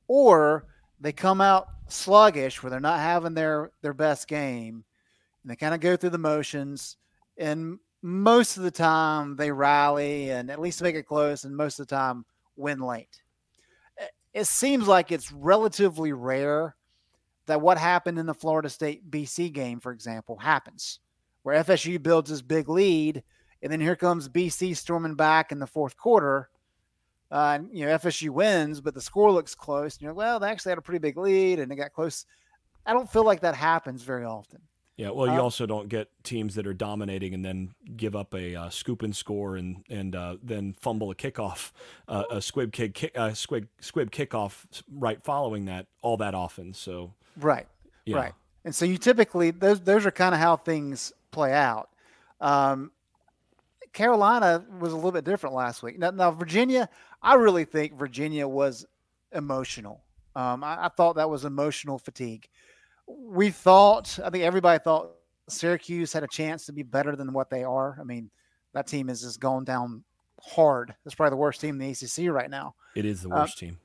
Or they come out sluggish where they're not having their, their best game and they kind of go through the motions. And most of the time they rally and at least make it close, and most of the time win late. It seems like it's relatively rare that what happened in the Florida State BC game, for example, happens where FSU builds this big lead and then here comes BC storming back in the fourth quarter. Uh, and, you know, FSU wins, but the score looks close. And you're like, well, they actually had a pretty big lead and they got close. I don't feel like that happens very often. Yeah, well, you uh, also don't get teams that are dominating and then give up a uh, scoop and score and and uh, then fumble a kickoff, uh, a squib kick, kick uh, squib squib kickoff right following that all that often. So right, yeah. right, and so you typically those those are kind of how things play out. Um, Carolina was a little bit different last week. Now, now Virginia, I really think Virginia was emotional. Um, I, I, thought that was emotional fatigue. We thought, I think everybody thought Syracuse had a chance to be better than what they are. I mean, that team is just going down hard. It's probably the worst team in the ACC right now. It is the uh, worst uh, team.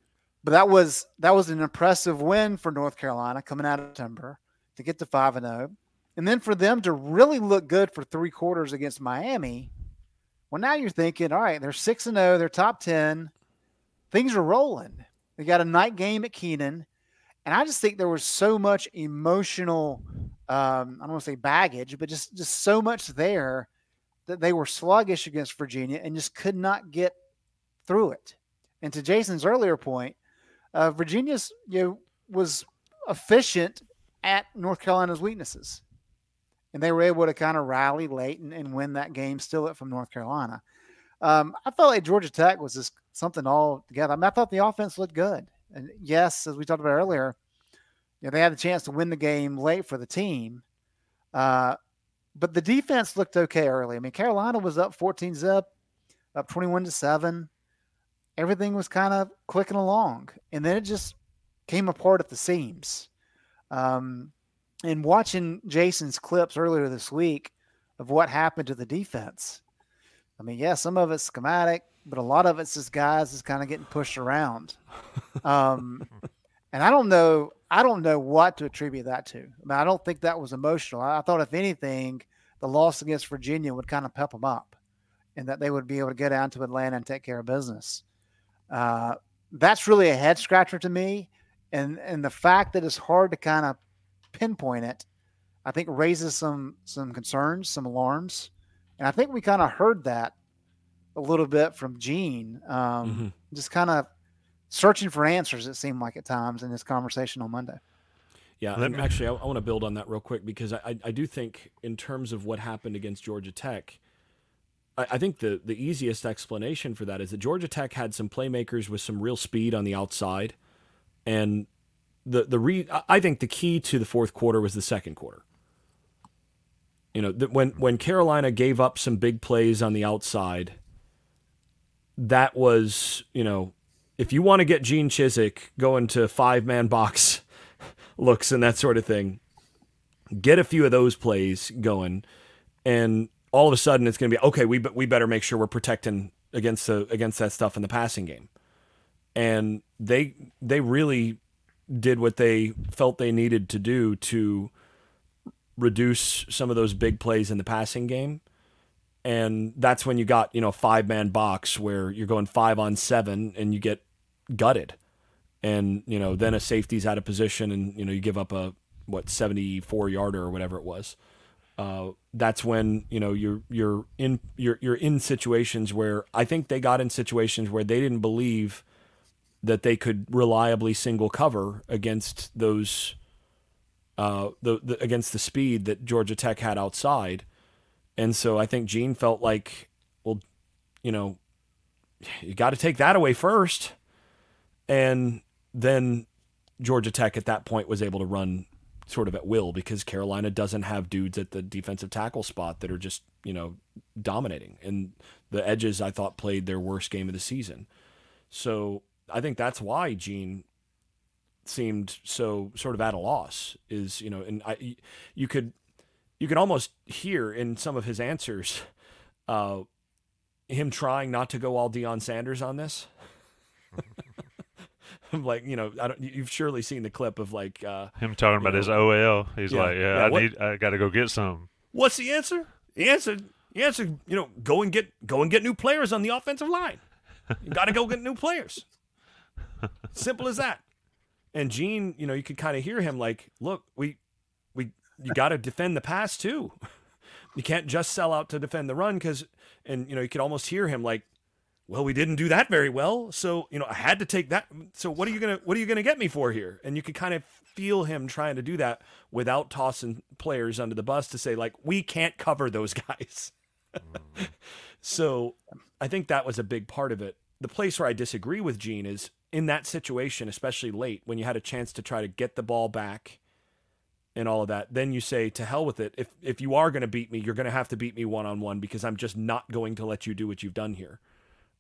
But that was that was an impressive win for North Carolina coming out of September to get to five and zero, oh. and then for them to really look good for three quarters against Miami well, now you're thinking, all right, they're six and zero, they're top ten, things are rolling. They got a night game at Kenan, and I just think there was so much emotional, um, I don't want to say baggage, but just just so much there that they were sluggish against Virginia and just could not get through it. And to Jason's earlier point, uh, Virginia's you know, was efficient at North Carolina's weaknesses and they were able to kind of rally late and, and win that game still from North Carolina. Um, I felt like Georgia Tech was just something all together. I, mean, I thought the offense looked good, and yes, as we talked about earlier, you know, they had the chance to win the game late for the team, uh, but the defense looked okay early. I mean, Carolina was up 14 zip, up 21 to seven. Everything was kind of clicking along, and then it just came apart at the seams. Um, and watching Jason's clips earlier this week of what happened to the defense. I mean, yeah, some of it's schematic, but a lot of it's just guys is kind of getting pushed around. Um, and I don't know, I don't know what to attribute that to. I mean, I don't think that was emotional. I, I thought, if anything, the loss against Virginia would kind of pep them up, and that they would be able to get down to Atlanta and take care of business. Uh, that's really a head scratcher to me, and and the fact that it's hard to kind of pinpoint it, I think raises some some concerns, some alarms, and I think we kind of heard that a little bit from Gene, um, mm-hmm. just kind of searching for answers. It seemed like at times in this conversation on Monday. Yeah, me... actually, I, I want to build on that real quick because I, I do think in terms of what happened against Georgia Tech. I, I think the, the easiest explanation for that is that Georgia Tech had some playmakers with some real speed on the outside, and the the re I think the key to the fourth quarter was the second quarter. You know, the, when when Carolina gave up some big plays on the outside, that was you know, if you want to get Gene Chizik going to five man box looks and that sort of thing, get a few of those plays going, and all of a sudden it's going to be okay. We we better make sure we're protecting against the against that stuff in the passing game, and they they really did what they felt they needed to do to reduce some of those big plays in the passing game. And that's when you got, you know, five man box where you're going five on seven and you get gutted. And, you know, then a safety's out of position and, you know, you give up a, what, 74 yarder or whatever it was. Uh, that's when you know you're you're in you're you're in situations where I think they got in situations where they didn't believe that they could reliably single cover against those uh, the, the against the speed that Georgia Tech had outside, and so I think Gene felt like, well, you know, you got to take that away first, and then Georgia Tech at that point was able to run sort of at will because Carolina doesn't have dudes at the defensive tackle spot that are just, you know, dominating. And the edges I thought played their worst game of the season. So I think that's why Gene seemed so sort of at a loss is, you know, and I you could you can almost hear in some of his answers uh him trying not to go all Deion Sanders on this. I'm like you know, I don't. You've surely seen the clip of like uh, him talking about know, his OL. He's yeah, like, yeah, yeah I what, need, I got to go get some. What's the answer? The answer, the answer, you know, go and get, go and get new players on the offensive line. You got to go get new players. Simple as that. And Gene, you know, you could kind of hear him like, look, we, we, you got to defend the pass too. You can't just sell out to defend the run because, and you know, you could almost hear him like, well, we didn't do that very well. So, you know, I had to take that. So what are you to, what are you to get me for here? And you could kind of feel him trying to do that without tossing players under the bus to say like, we can't cover those guys. so I think that was a big part of it. The place where I disagree with Gene is in that situation, especially late when you had a chance to try to get the ball back and all of that, then you say to hell with it. If if you are going to beat me, you're going to have to beat me one on one because I'm just not going to let you do what you've done here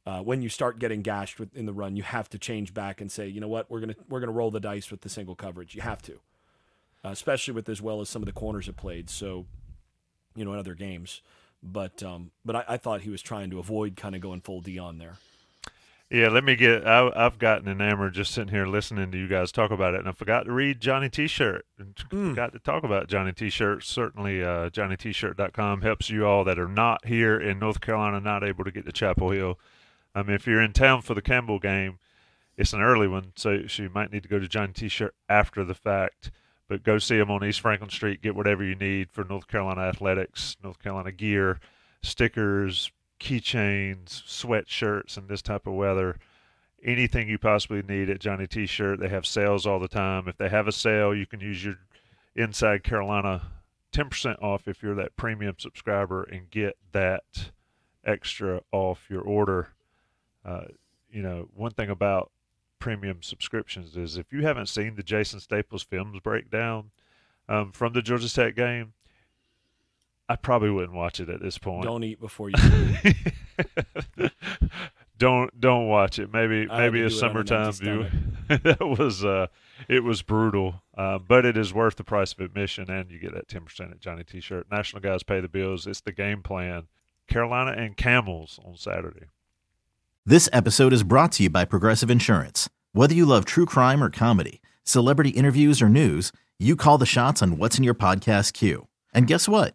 uh, when you start getting gashed in the run, you have to change back and say, you know what, we're gonna we're gonna roll the dice with the single coverage. You have to, uh, especially with as well as some of the corners have played. So, you know, in other games, but um, but I, I thought he was trying to avoid kind of going full Deion there. Yeah, let me get. I, have gotten enamored just sitting here listening to you guys talk about it, and I forgot to read Johnny T-shirt. Mm. Forgot to talk about Johnny T-shirt. Certainly, uh, JohnnyT-shirt.com helps you all that are not here in North Carolina, not able to get to Chapel Hill. I mean, if you're in town for the Campbell game, it's an early one, so, so you might need to go to Johnny T-shirt after the fact. But go see him on East Franklin Street. Get whatever you need for North Carolina athletics, North Carolina gear, stickers, keychains, sweatshirts, and this type of weather. Anything you possibly need at Johnny T-shirt. They have sales all the time. If they have a sale, you can use your Inside Carolina 10% off if you're that premium subscriber and get that extra off your order uh, you know, one thing about premium subscriptions is if you haven't seen the Jason Staples films breakdown um, from the Georgia Tech game, I probably wouldn't watch it at this point. Don't eat before you. don't don't watch it. Maybe maybe a summertime view. that was uh, it was brutal, uh, but it is worth the price of admission, and you get that ten percent at Johnny T-shirt. National guys pay the bills. It's the game plan. Carolina and Camels on Saturday. This episode is brought to you by Progressive Insurance. Whether you love true crime or comedy, celebrity interviews or news, you call the shots on what's in your podcast queue. And guess what?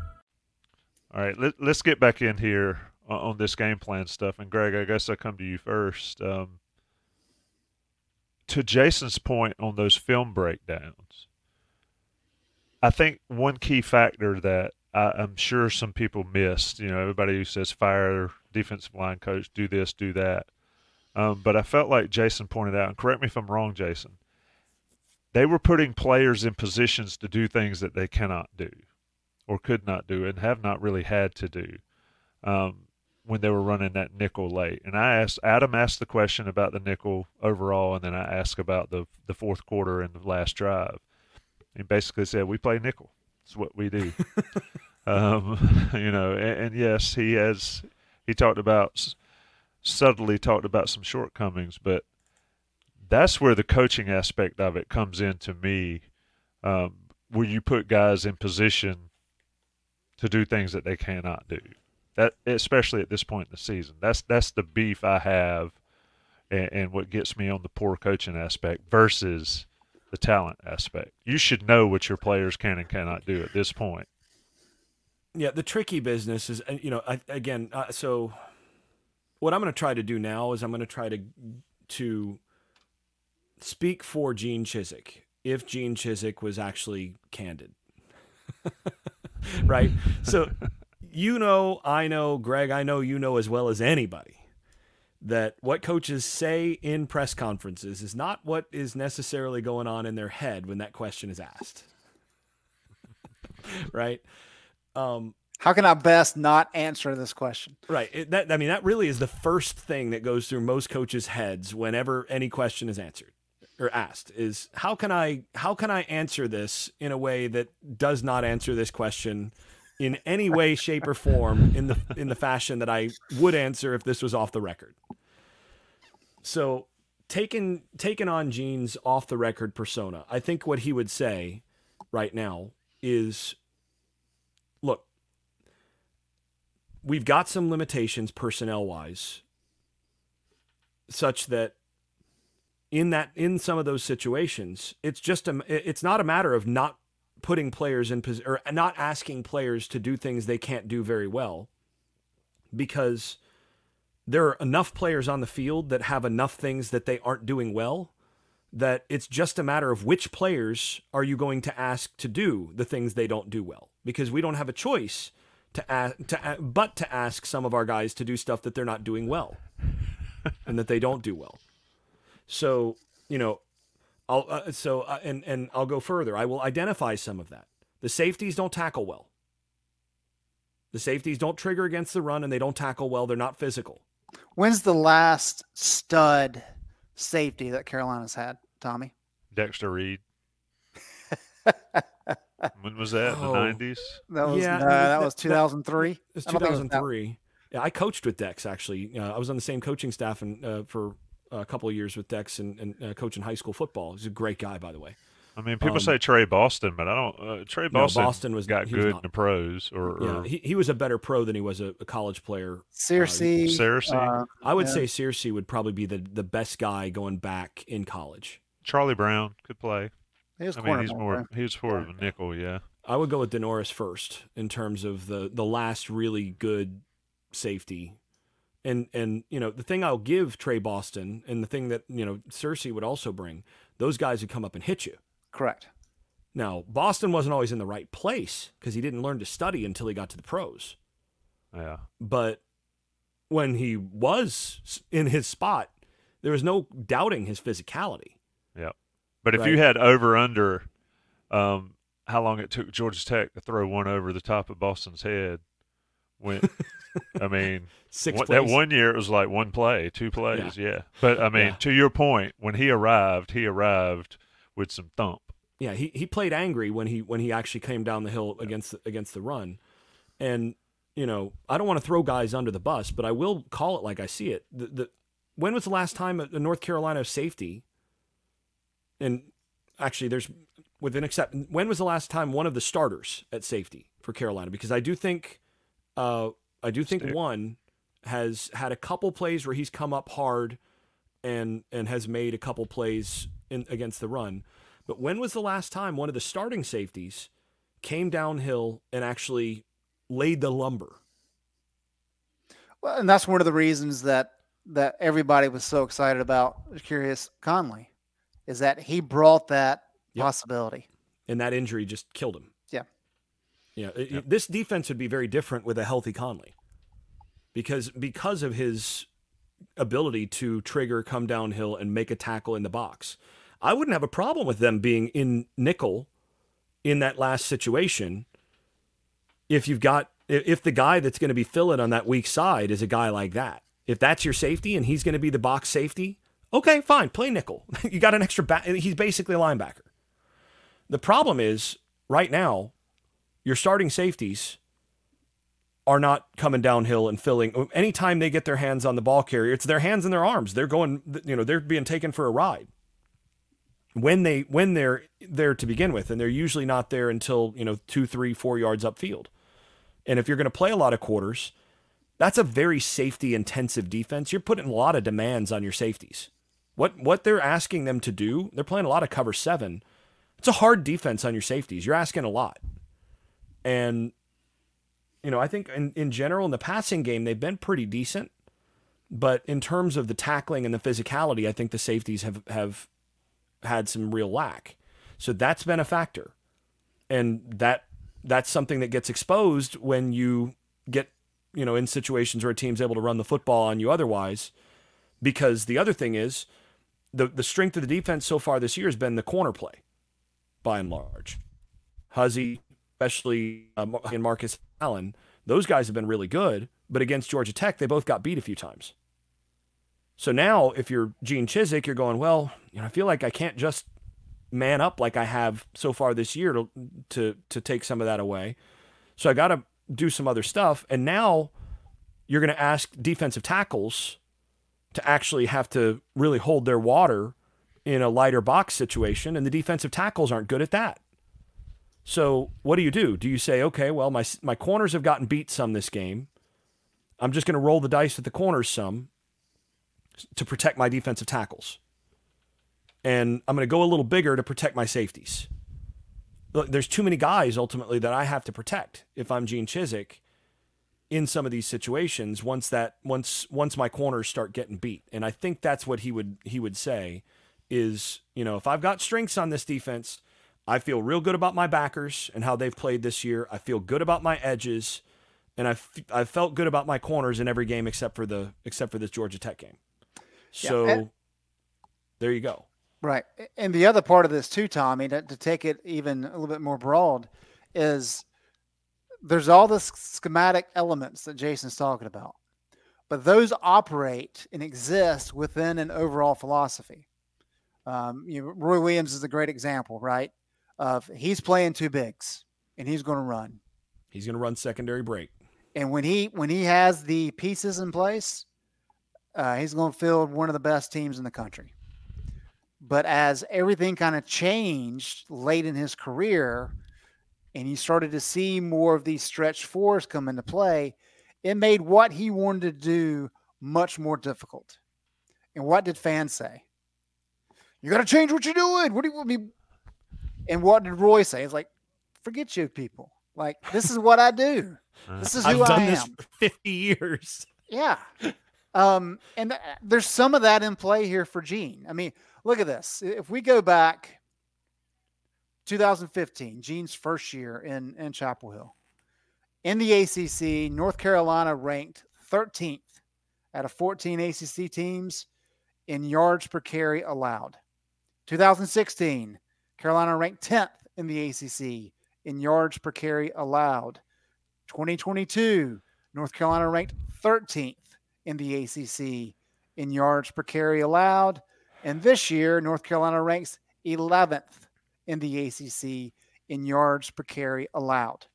All right, let, us get back in here on, this game plan stuff. And Greg, I guess I come to you first. Um, to Jason's point on those film breakdowns, I think one key factor that I, am sure some people missed, you know, everybody who says fire defensive line coach, do this, do that. Um, but I felt like Jason pointed out, and correct me if I'm wrong, Jason, they were putting players in positions to do things that they cannot do or could not do and have not really had to do um, when they were running that nickel late. And I asked Adam asked the question about the nickel overall, and then I asked about the the fourth quarter and the last drive. He basically said, "We play nickel. It's what we do." um, you know, and, and yes, he has he talked about subtly talked about some shortcomings, but that's where the coaching aspect of it comes in to me, um, where you put guys in position to do things that they cannot do. That especially at this point in the season, that's that's the beef I have, and, and what gets me on the poor coaching aspect versus the talent aspect. You should know what your players can and cannot do at this point. Yeah, the tricky business is, you know, I, again, uh, so what I'm going to try to do now is I'm going to try to to speak for Gene Chizik if Gene Chizik was actually candid. right? So you know, I know, Greg, I know you know as well as anybody that what coaches say in press conferences is not what is necessarily going on in their head when that question is asked. right? Um, How can I best not answer this question? Right. It, that I mean, that really is the first thing that goes through most coaches' heads whenever any question is answered or asked is how can I how can I answer this in a way that does not answer this question in any way, shape, or form in the in the fashion that I would answer if this was off the record. So taking taking on Gene's off the record persona, I think what he would say right now is look, we've got some limitations personnel wise, such that in that in some of those situations, it's just a it's not a matter of not putting players in or not asking players to do things they can't do very well because there are enough players on the field that have enough things that they aren't doing well that it's just a matter of which players are you going to ask to do the things they don't do well. Because we don't have a choice to ask to but to ask some of our guys to do stuff that they're not doing well and that they don't do well so you know I'll uh, so uh, and and I'll go further. I will identify some of that. The safeties don't tackle well. The safeties don't trigger against the run and they don't tackle well. They're not physical. When's the last stud safety that Carolina's had, Tommy? Dexter Reed. when was that? In the nineties? That was yeah, uh, that, was two thousand three. It was two thousand three. Yeah, I coached with Dex actually. Uh, I was on the same coaching staff and uh, for a couple of years with Dex and, and uh, coaching high school football. He's a great guy, by the way. I mean, people um, say Tre Boston, but I don't. Uh, Tre Boston, no, Boston was got good was in the pros, or, yeah, he, he was a better pro than he was a, a college player. Searcy, uh, Searcy. Uh, I would yeah. say Searcy would probably be the the best guy going back in college. Charlie Brown could play. He was I mean, he's more. He's more of a nickel, yeah. I would go with Da'Norris first in terms of the the last really good safety and and you know the thing I'll give Tre Boston and the thing that you know Searcy would also bring those guys would come up and hit you. Correct. Now Boston wasn't always in the right place because he didn't learn to study until he got to the pros. Yeah. But when he was in his spot, there was no doubting his physicality. Yeah. But if right? you had over under um, how long it took Georgia Tech to throw one over the top of Boston's head, when I mean, Six one, that one year it was like one play, two plays, yeah. yeah. But I mean, yeah. to your point, when he arrived, he arrived with some thump. Yeah, he, he played angry when he when he actually came down the hill yeah. against the, against the run, and you know I don't want to throw guys under the bus, but I will call it like I see it. The, the when was the last time a North Carolina safety? And actually, there's with an except. When was the last time one of the starters at safety for Carolina? Because I do think, uh, I do think Stick. one has had a couple plays where he's come up hard and and has made a couple plays in, against the run. But when was the last time one of the starting safeties came downhill and actually laid the lumber? Well, and that's one of the reasons that that everybody was so excited about Curious Conley is that he brought that yep. possibility. And that injury just killed him. Yeah. Yep. This defense would be very different with a healthy Conley because because of his ability to trigger, come downhill, and make a tackle in the box. I wouldn't have a problem with them being in nickel in that last situation if you've got if the guy that's going to be filling on that weak side is a guy like that. If that's your safety and he's going to be the box safety, okay, fine, play nickel. you got an extra back. He's basically a linebacker. The problem is right now, your starting safeties are not coming downhill and filling. Anytime they get their hands on the ball carrier, it's their hands and their arms. They're going, you know, they're being taken for a ride when they when they're there to begin with, and they're usually not there until you know two, three, four yards upfield. And if you're going to play a lot of quarters, that's a very safety intensive defense. You're putting a lot of demands on your safeties. What what they're asking them to do, they're playing a lot of cover seven. It's a hard defense on your safeties. You're asking a lot. And you know, I think in, in general in the passing game they've been pretty decent. But in terms of the tackling and the physicality, I think the safeties have have had some real lack. So that's been a factor. And that that's something that gets exposed when you get, you know, in situations where a team's able to run the football on you otherwise. Because the other thing is the the strength of the defense so far this year has been the corner play, by and large. Huzzie, especially uh, in Marcus Allen, those guys have been really good. But against Georgia Tech, they both got beat a few times. So now, if you're Gene Chizik, you're going, well, you know, I feel like I can't just man up like I have so far this year to to to take some of that away. So I got to do some other stuff. And now you're going to ask defensive tackles to actually have to really hold their water in a lighter box situation, and the defensive tackles aren't good at that. So what do you do? Do you say, okay, well, my my corners have gotten beat some this game. I'm just going to roll the dice at the corners some to protect my defensive tackles. And I'm going to go a little bigger to protect my safeties. Look, there's too many guys ultimately that I have to protect if I'm Gene Chizik in some of these situations once that once once my corners start getting beat. And I think that's what he would he would say is, you know, if I've got strengths on this defense, I feel real good about my backers and how they've played this year. I feel good about my edges and I I felt good about my corners in every game except for the except for this Georgia Tech game. So yeah, and, there you go. Right. And the other part of this too, Tommy, to, to take it even a little bit more broad, is there's all the schematic elements that Jason's talking about, but those operate and exist within an overall philosophy. Um, you know, Roy Williams is a great example, right? Of he's playing two bigs and he's going to run. He's going to run secondary break. And when he when he has the pieces in place, uh, he's going to field one of the best teams in the country. But as everything kind of changed late in his career, and he started to see more of these stretch fours come into play, it made what he wanted to do much more difficult. And what did fans say? You got to change what you're doing. What do you want me? And what did Roy say? It's like, forget you people. Like this is what I do. This is who I've done I am. This for Fifty years. Yeah. Um, and th- there's some of that in play here for Gene. I mean, look at this. If we go back 2015, Gene's first year in, in Chapel Hill, in the ACC, North Carolina ranked 13th out of 14 ACC teams in yards per carry allowed. 2016, Carolina ranked 10th in the ACC in yards per carry allowed. 2022, North Carolina ranked 13th in the ACC in yards per carry allowed. And this year, North Carolina ranks 11th in the ACC in yards per carry allowed.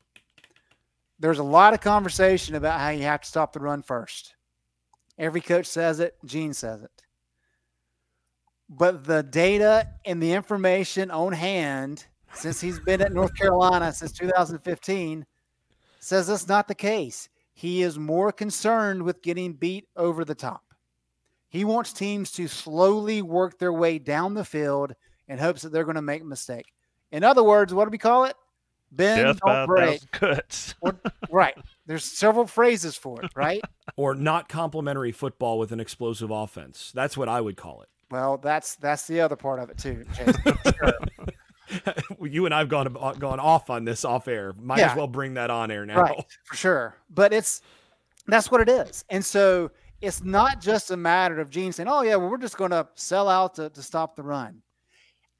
There's a lot of conversation about how you have to stop the run first. Every coach says it, Gene says it. But the data and the information on hand since he's been at North Carolina since 2015 says that's not the case. He is more concerned with getting beat over the top. He wants teams to slowly work their way down the field in hopes that they're going to make a mistake. In other words, what do we call it? Bend, Death don't break. Cuts. or, right. There's several phrases for it, right? or not complimentary football with an explosive offense. That's what I would call it. Well, that's that's the other part of it too. you and I've gone uh, gone off on this off air. Might yeah. as well bring that on air now. Right, for sure. But it's that's what it is. And so it's not just a matter of Gene saying, "Oh yeah, well we're just going to sell out to, to stop the run."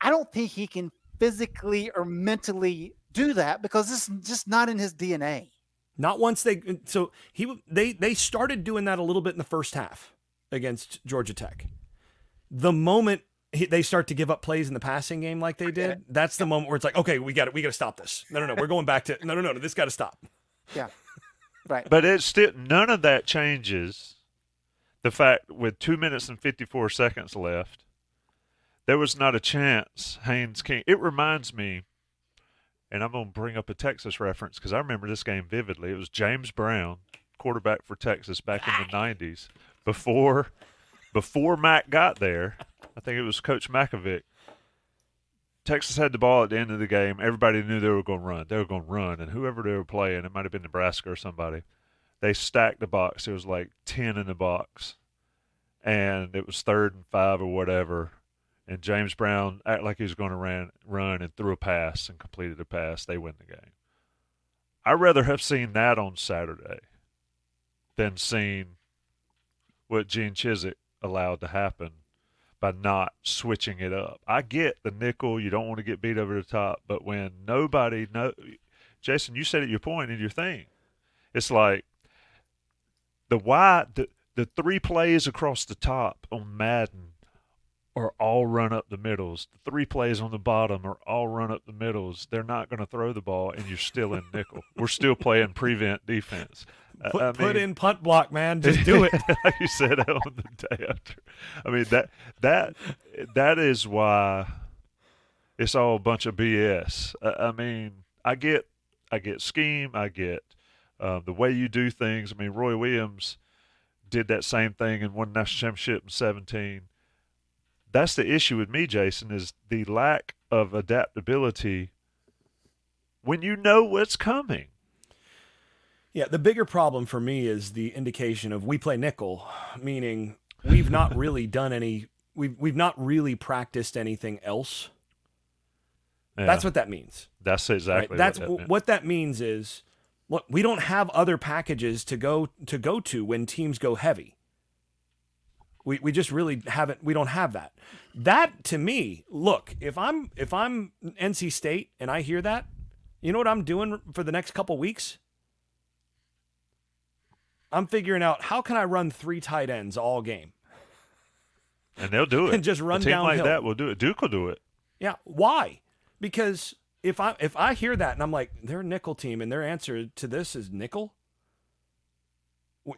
I don't think he can physically or mentally do that because it's just not in his DNA. Not once they so he they they started doing that a little bit in the first half against Georgia Tech. The moment they start to give up plays in the passing game like they did, that's the moment where it's like, okay, we got it. We got to stop this. No, no, no. We're going back to no, no, no. no this got to stop. Yeah. Right. But it's still none of that changes the fact with two minutes and fifty four seconds left, there was not a chance Haynes King. It reminds me, and I'm going to bring up a Texas reference because I remember this game vividly. It was James Brown, quarterback for Texas back in the '90s, before before Mack got there. I think it was Coach Mackovic. Texas had the ball at the end of the game. Everybody knew they were going to run. They were going to run, and whoever they were playing, it might have been Nebraska or somebody. They stacked the box. It was like ten in the box, and it was third and five or whatever. And James Brown acted like he was going to run, run and threw a pass and completed a pass. They win the game. I'd rather have seen that on Saturday than seen what Gene Chizik allowed to happen by not switching it up. I get the nickel, you don't want to get beat over the top, but when nobody know Jason, you said at your point in your thing. It's like the wide the, the three plays across the top on Madden are all run up the middles. The three plays on the bottom are all run up the middles. They're not going to throw the ball, and you're still in nickel. We're still playing prevent defense. Put, I put in punt block, man. Just do it. like you said on the day after. I mean that that that is why it's all a bunch of BS. I, I mean, I get I get scheme, I get um, the way you do things. I mean, Roy Williams did that same thing and won national championship in seventeen. That's the issue with me, Jason, is the lack of adaptability when you know what's coming. Yeah, the bigger problem for me is the indication of we play nickel, meaning we've not really done any we've we've not really practiced anything else. That's what that means. That's right? exactly That's what, that what that means is look, we don't have other packages to go to go to when teams go heavy. We we just really haven't we don't have that. That to me, look, if I'm if I'm NC State and I hear that, you know what I'm doing for the next couple weeks? I'm figuring out how can I run three tight ends all game. and they'll do it. and just run a team like downhill. that will do it. Duke will do it. Yeah, why? Because if I if I hear that and I'm like, they're a nickel team, and their answer to this is nickel.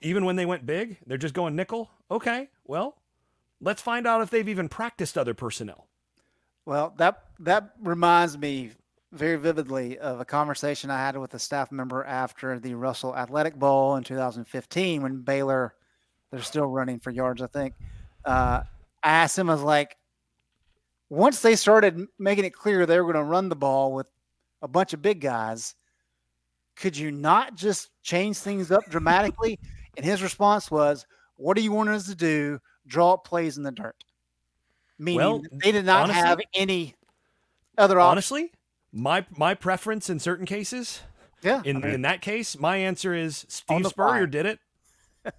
Even when they went big, they're just going nickel. Okay, well, let's find out if they've even practiced other personnel. Well, that that reminds me very vividly of a conversation I had with a staff member after the Russell Athletic Bowl in 2015 when Baylor, they're still running for yards, I think. Uh, I asked him, I was like, once they started making it clear they were going to run the ball with a bunch of big guys, could you not just change things up dramatically? and his response was, "What do you want us to do? Draw up plays in the dirt." Meaning Well, they did not honestly- have any other options. Honestly, my my preference in certain cases, Yeah, in in that case, my answer is Steve Spurrier fly. did it.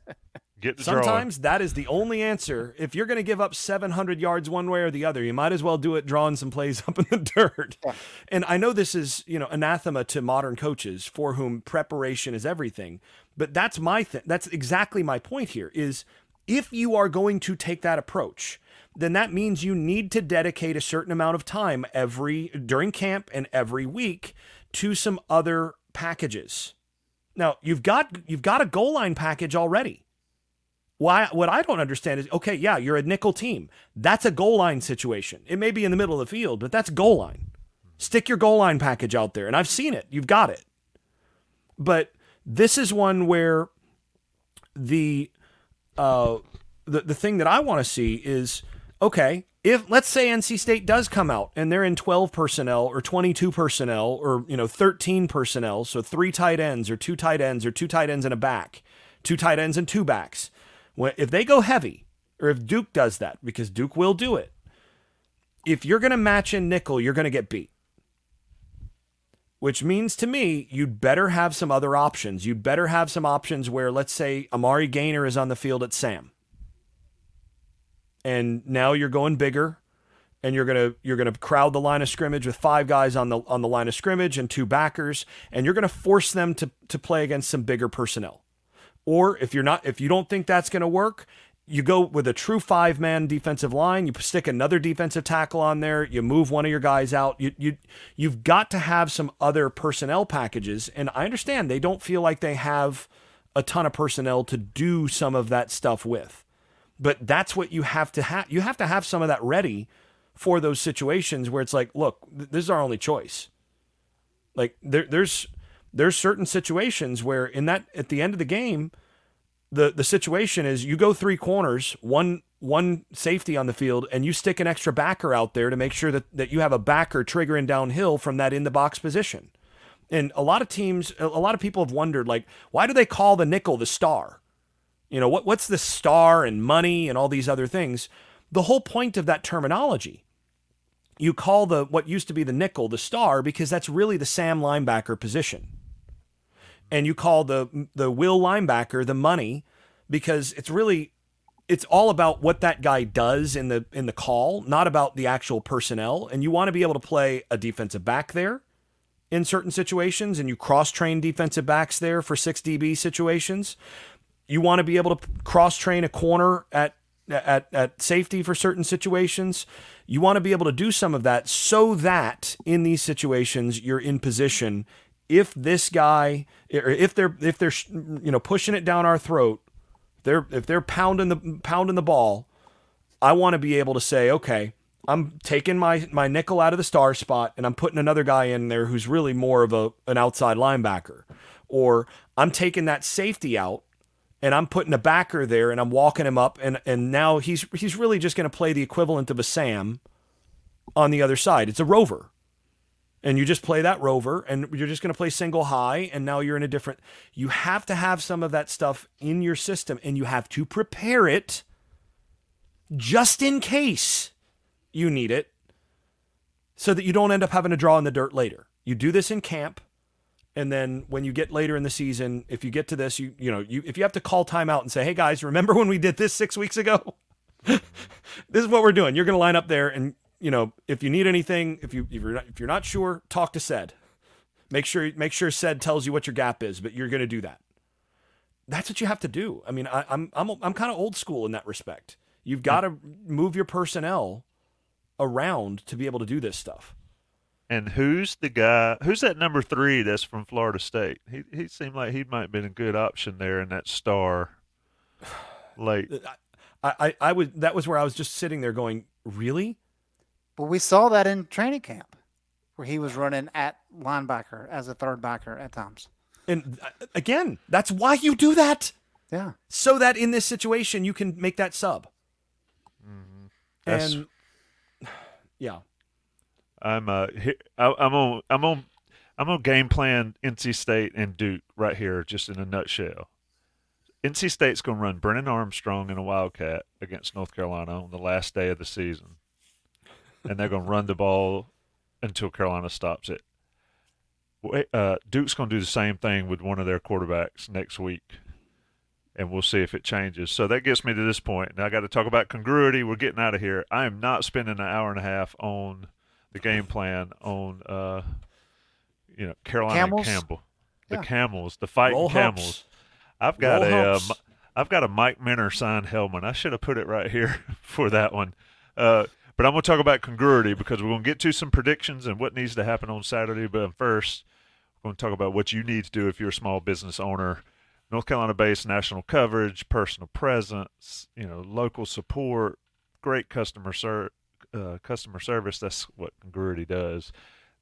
Get the drawing. Sometimes that is the only answer. If you're going to give up 700 yards one way or the other, you might as well do it drawing some plays up in the dirt. Yeah. And I know this is, you know, anathema to modern coaches for whom preparation is everything, but that's my thing. That's exactly my point here is if you are going to take that approach, then that means you need to dedicate a certain amount of time every during camp and every week to some other packages. Now, you've got you've got a goal line package already. Why what I don't understand is okay, yeah, you're a nickel team. That's a goal line situation. It may be in the middle of the field, but that's goal line. Stick your goal line package out there. And I've seen it. You've got it. But this is one where the uh the, the thing that I want to see is okay, if let's say NC State does come out and they're in 12 personnel or 22 personnel or you know 13 personnel, so three tight ends or two tight ends or two tight ends and a back, two tight ends and two backs. If they go heavy, or if Duke does that, because Duke will do it, if you're going to match in nickel, you're going to get beat. Which means to me, you'd better have some other options. You'd better have some options where, let's say, Amari Gainer is on the field at Sam. And now you're going bigger and you're gonna you're gonna crowd the line of scrimmage with five guys on the on the line of scrimmage and two backers, and you're gonna force them to to play against some bigger personnel. Or if you're not if you don't think that's gonna work, you go with a true five man defensive line. You stick another defensive tackle on there. You move one of your guys out. You you you've got to have some other personnel packages. And I understand they don't feel like they have a ton of personnel to do some of that stuff with, but that's what you have to have. You have to have some of that ready for those situations where it's like, look, th- this is our only choice. Like there, there's there's certain situations where in that at the end of the game the the situation is you go three corners, one one safety on the field, and you stick an extra backer out there to make sure that, that you have a backer triggering downhill from that in the box position. And a lot of teams, a lot of people have wondered, like, why do they call the nickel the star? You know, what what's the star and money and all these other things? The whole point of that terminology. You call the what used to be the nickel the star because that's really the Sam linebacker position and you call the the will linebacker the money because it's really it's all about what that guy does in the in the call, not about the actual personnel. And you want to be able to play a defensive back there in certain situations, and you cross train defensive backs there for six DB situations. You want to be able to cross train a corner at at at safety for certain situations. You want to be able to do some of that so that in these situations you're in position if this guy or if they're if they're you know pushing it down our throat, they're if they're pounding the pounding the ball, I want to be able to say, okay, I'm taking my my nickel out of the star spot and I'm putting another guy in there who's really more of a an outside linebacker, or I'm taking that safety out and I'm putting a backer there and I'm walking him up and and now he's he's really just going to play the equivalent of a Sam on the other side. It's a rover and you just play that rover and you're just going to play single high and now you're in a different you have to have some of that stuff in your system and you have to prepare it just in case you need it so that you don't end up having to draw in the dirt later you do this in camp and then when you get later in the season if you get to this you you know you if you have to call timeout and say hey guys remember when we did this 6 weeks ago this is what we're doing you're going to line up there and you know, if you need anything, if you if you're not, if you're not sure, talk to said. Make sure make sure said tells you what your gap is, but you're going to do that. That's what you have to do. I mean, I, I'm I'm I'm kind of old school in that respect. You've got to move your personnel around to be able to do this stuff. And who's the guy? Who's that number three that's from Florida State? He he seemed like he might have been a good option there in that star. Late. I, I I was that was where I was just sitting there going, really? But we saw that in training camp where he was running at linebacker as a third backer at times. And uh, again, that's why you do that. Yeah. So that in this situation you can make that sub. Mm-hmm. And yeah. I'm uh I'm on I'm on I'm on game plan NC State and Duke right here, just in a nutshell. NC State's going to run Brennan Armstrong in a Wildcat against North Carolina on the last day of the season and they're going to run the ball until Carolina stops it. Uh, Duke's going to do the same thing with one of their quarterbacks next week, and we'll see if it changes. So that gets me to this point. Now I got to talk about congruity. We're getting out of here. I am not spending an hour and a half on the game plan on, uh, you know, Carolina Camels? Campbell, the Yeah. Camels, the fighting Roll Camels. humps. I've got Roll a um, I've got a Mike Minter signed helmet. I should have put it right here for that one. Uh, but I'm going to talk about congruity because we're going to get to some predictions and what needs to happen on Saturday. But first, we're going to talk about what you need to do if you're a small business owner. North Carolina-based national coverage, personal presence, you know, local support, great customer ser- uh, customer service. That's what congruity does.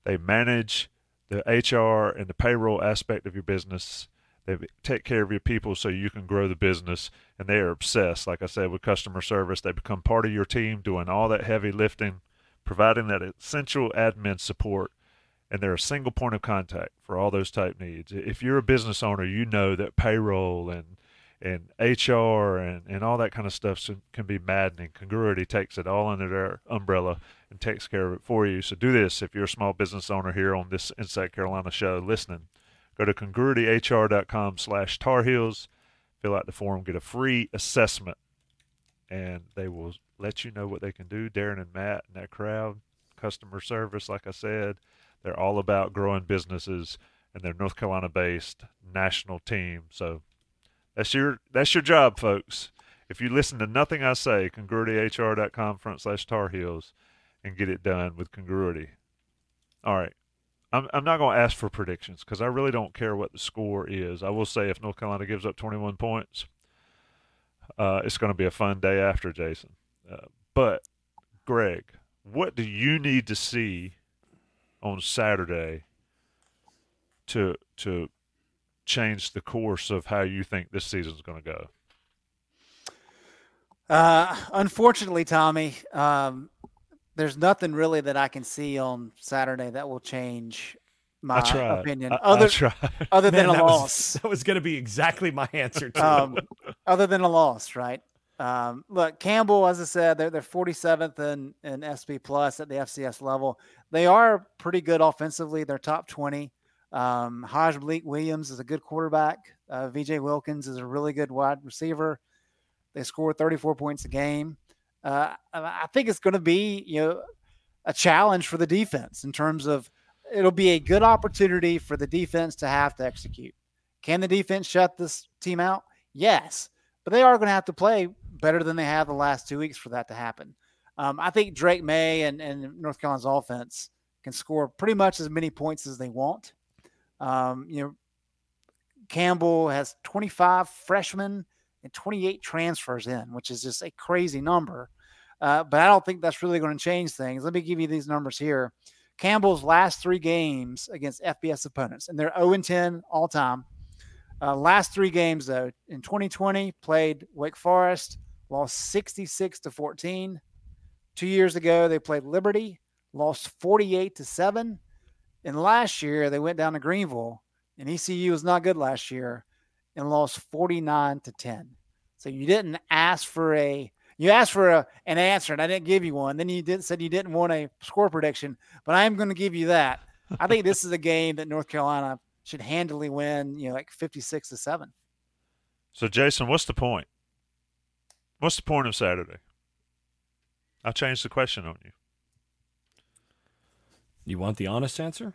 They manage the HR and the payroll aspect of your business. They take care of your people so you can grow the business. And they are obsessed, like I said, with customer service. They become part of your team, doing all that heavy lifting, providing that essential admin support. And they're a single point of contact for all those type needs. If you're a business owner, you know that payroll and and HR and, and all that kind of stuff can be maddening. Congruity takes it all under their umbrella and takes care of it for you. So do this if you're a small business owner here on this Inside Carolina show listening. Go to congruityhr.com slash Tar Heels, fill out the form, get a free assessment, and they will let you know what they can do. Darren and Matt and that crowd, customer service, like I said, they're all about growing businesses, and they're North Carolina based national team. So that's your that's your job, folks. If you listen to nothing I say, congruityhr.com front slash Tar Heels and get it done with congruity. All right. I'm, I'm not going to ask for predictions because I really don't care what the score is. I will say if North Carolina gives up 21 points, uh, it's going to be a fun day after, Jason. Uh, but, Greg, what do you need to see on Saturday to to change the course of how you think this season is going to go? Uh, unfortunately, Tommy, um, there's nothing really that I can see on Saturday that will change my opinion. I, other I other than Man, a that loss, Was, that was going to be exactly my answer too. um, other than a loss, right? Um, look, Campbell, as I said, they're they're 47th in in SP plus at the FCS level. They are pretty good offensively. They're top 20. Um, Hajj-Malik Williams is a good quarterback. Uh, VJ Wilkins is a really good wide receiver. They score 34 points a game. Uh, I think it's going to be you know a challenge for the defense in terms of it'll be a good opportunity for the defense to have to execute. Can the defense shut this team out? Yes, but they are going to have to play better than they have the last two weeks for that to happen. Um, I think Drake Maye and, and North Carolina's offense can score pretty much as many points as they want. Um, you know, Campbell has 25 freshmen and 28 transfers in, which is just a crazy number. Uh, but I don't think that's really going to change things. Let me give you these numbers here. Campbell's last three games against FBS opponents, and they're 0 10 all time. Uh, last three games, though, in 2020, played Wake Forest, lost 66 to 14. Two years ago, they played Liberty, lost 48 to 7. And last year, they went down to Greenville, and ECU was not good last year and lost 49 to 10. So you didn't ask for a you asked for a, an answer and I didn't give you one. Then you didn't said you didn't want a score prediction, but I am going to give you that. I think this is a game that North Carolina should handily win, you know, like 56 to 7. So Jason, what's the point? What's the point of Saturday? I changed the question on you. You want the honest answer?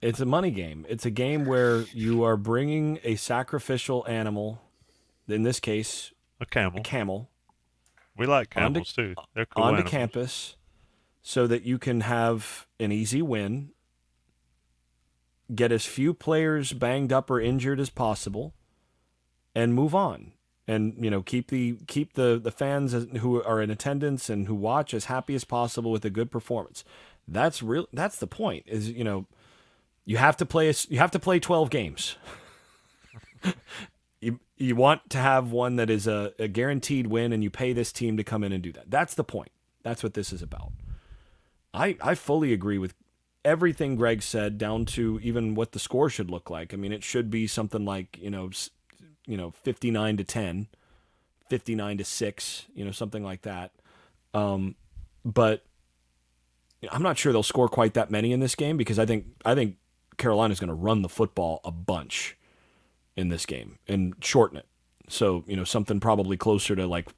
it's a money game. It's a game where you are bringing a sacrificial animal, in this case, A camel. a camel, We like Onto- camels too. They're cool onto animals. campus so that you can have an easy win, get as few players banged up or injured as possible, and move on. And you know, keep the keep the the fans who are in attendance and who watch as happy as possible with a good performance. That's real. That's the point. Is you know, you have to play. You have to play twelve games. you you want to have one that is a, a guaranteed win, and you pay this team to come in and do that. That's the point. That's what this is about. I I fully agree with everything Greg said, down to even what the score should look like. I mean, it should be something like you know, you know, fifty nine to 10, 59 to six, you know, something like that. Um, but I'm not sure they'll score quite that many in this game because I think I think Carolina's going to run the football a bunch in this game and shorten it. So, you know, something probably closer to like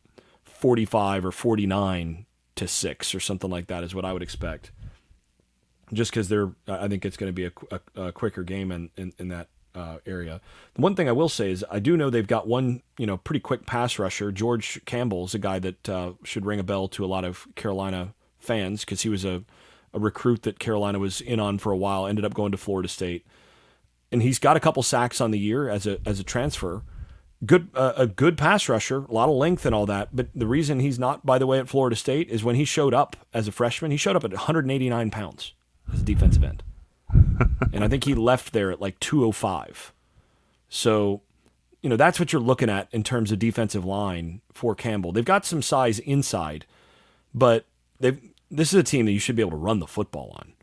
45 or 49 to 6 or something like that is what I would expect. Just because they're, I think it's going to be a, a, a quicker game in, in, in that uh, area. The one thing I will say is I do know they've got one, you know, pretty quick pass rusher. George Campbell's a guy that uh, should ring a bell to a lot of Carolina fans because he was a, a recruit that Carolina was in on for a while, ended up going to Florida State and he's got a couple sacks on the year as a as a transfer. Good uh, a good pass rusher, a lot of length and all that. But the reason he's not, by the way, at Florida State is when he showed up as a freshman, he showed up at 189 pounds as a defensive end, and I think he left there at like 205. So, you know that's what you're looking at in terms of defensive line for Campbell. They've got some size inside, but they've this is a team that you should be able to run the football on,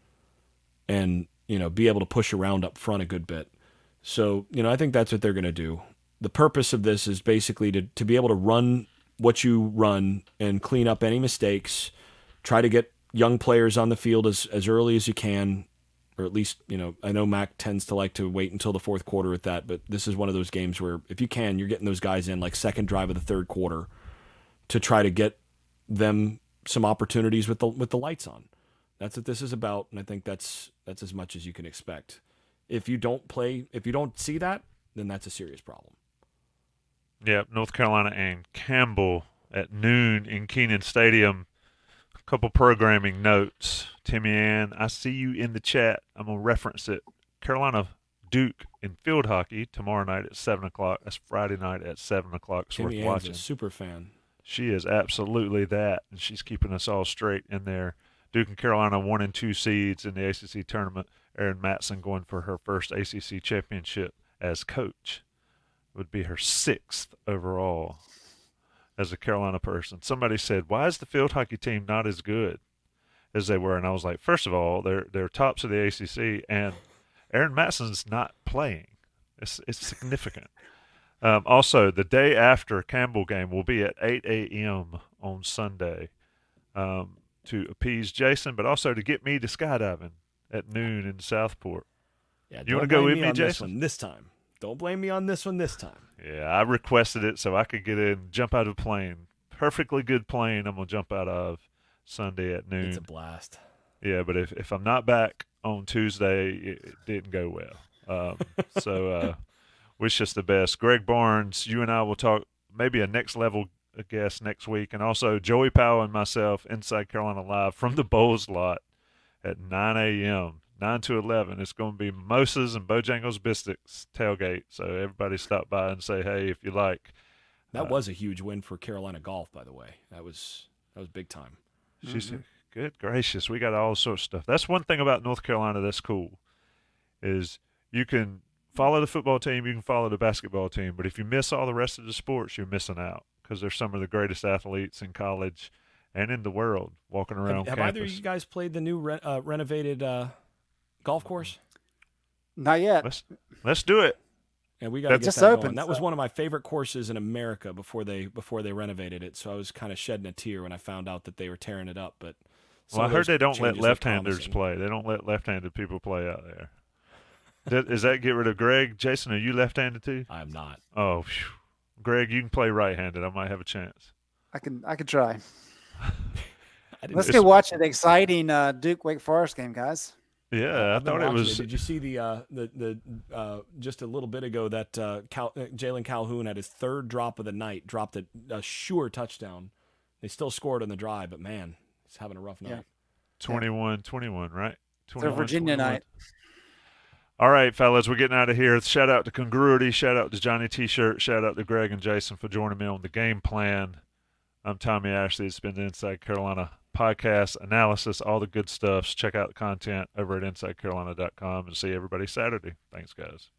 and you know, be able to push around up front a good bit. So, you know, I think that's what they're going to do. The purpose of this is basically to, to be able to run what you run and clean up any mistakes, try to get young players on the field as, as early as you can, or at least, you know, I know Mack tends to like to wait until the fourth quarter with that, but this is one of those games where if you can, you're getting those guys in like second drive of the third quarter to try to get them some opportunities with the with the lights on. That's what this is about, and I think that's that's as much as you can expect. If you don't play, if you don't see that, then that's a serious problem. Yep, North Carolina and Campbell at noon in Kenan Stadium. Couple programming notes. Timmy Ann, I see you in the chat. I'm gonna reference it. Carolina Duke in field hockey tomorrow night at seven o'clock. That's Friday night at seven o'clock. It's Timmy worth Ann's watching. a super fan. She is absolutely that, and she's keeping us all straight in there. Duke and Carolina one and two seeds in the ACC tournament. Erin Matson going for her first ACC championship as coach. Would be her sixth overall as a Carolina person. Somebody said, "Why is the field hockey team not as good as they were?" And I was like, first of all, they're they're tops of the ACC, and Erin Matson's not playing. It's it's significant. Um, also, the day after Campbell game will be at 8 a.m. on Sunday um, to appease Jason, but also to get me to skydiving at noon in Southport. Yeah, You wanna go with me me, on this Jason? one this time. Don't blame me on this one this time. Yeah, I requested it so I could get in, jump out of a plane. Perfectly good plane. I'm gonna jump out of Sunday at noon. It's a blast. Yeah, but if, if I'm not back on Tuesday, it, it didn't go well. Um, so uh, wish us the best. Greg Barnes, you and I will talk maybe a next level guest next week, and also Joey Powell and myself inside Carolina Live from the Bowles Lot at 9 a.m. 9 to 11. It's going to be Moses and Bojangles Biscuits tailgate. So everybody stop by and say, hey, if you like. That Uh, was a huge win for Carolina golf, by the way. That was that was big time. She's Mm-hmm. good gracious. We got all sorts of stuff. That's one thing about North Carolina that's cool is you can follow the football team, you can follow the basketball team, but if you miss all the rest of the sports, you're missing out because they're some of the greatest athletes in college and in the world walking around Have, have either of you guys played the new re- uh, renovated uh, golf course? Not yet. Let's let's do it. And we got to get Just that opened, going. That was one of my favorite courses in America before they before they renovated it. So I was kind of shedding a tear when I found out that they were tearing it up. But some Well, I heard they don't let left-handers play. They don't let left-handed people play out there. That- Does that get rid of Greg? Jason, are you left-handed too? I am not. Oh, phew. Greg, you can play right-handed. I might have a chance. I can I can try. I Let's It's- go watch an exciting uh, Duke Wake Forest game, guys. Yeah, I I've been thought it watching was. Did you see the uh, the the uh, just a little bit ago that uh, Cal- uh, Jalon Calhoun had his third drop of the night, dropped a, a sure touchdown. They still scored on the drive, but man, he's having a rough night. Yeah. 21 21, right? It's a Virginia 21. night. All right, fellas, we're getting out of here. Shout out to Congruity. Shout out to Johnny T shirt. Shout out to Greg and Jason for joining me on the game plan. I'm Tommy Ashley. It's been the Inside Carolina podcast analysis, all the good stuff. Check out the content over at InsideCarolina.com and see everybody Saturday. Thanks, guys.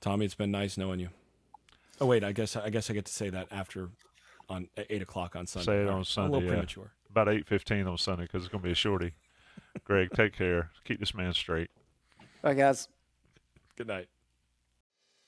Tommy, it's been nice knowing you. Oh wait, I guess I guess I get to say that after on eight o'clock on Sunday. Say it on right, A Sunday. little yeah. premature. About 8.15 on Sunday because it's going to be a shorty. Greg, take care. Keep this man straight. Bye, guys. Good night.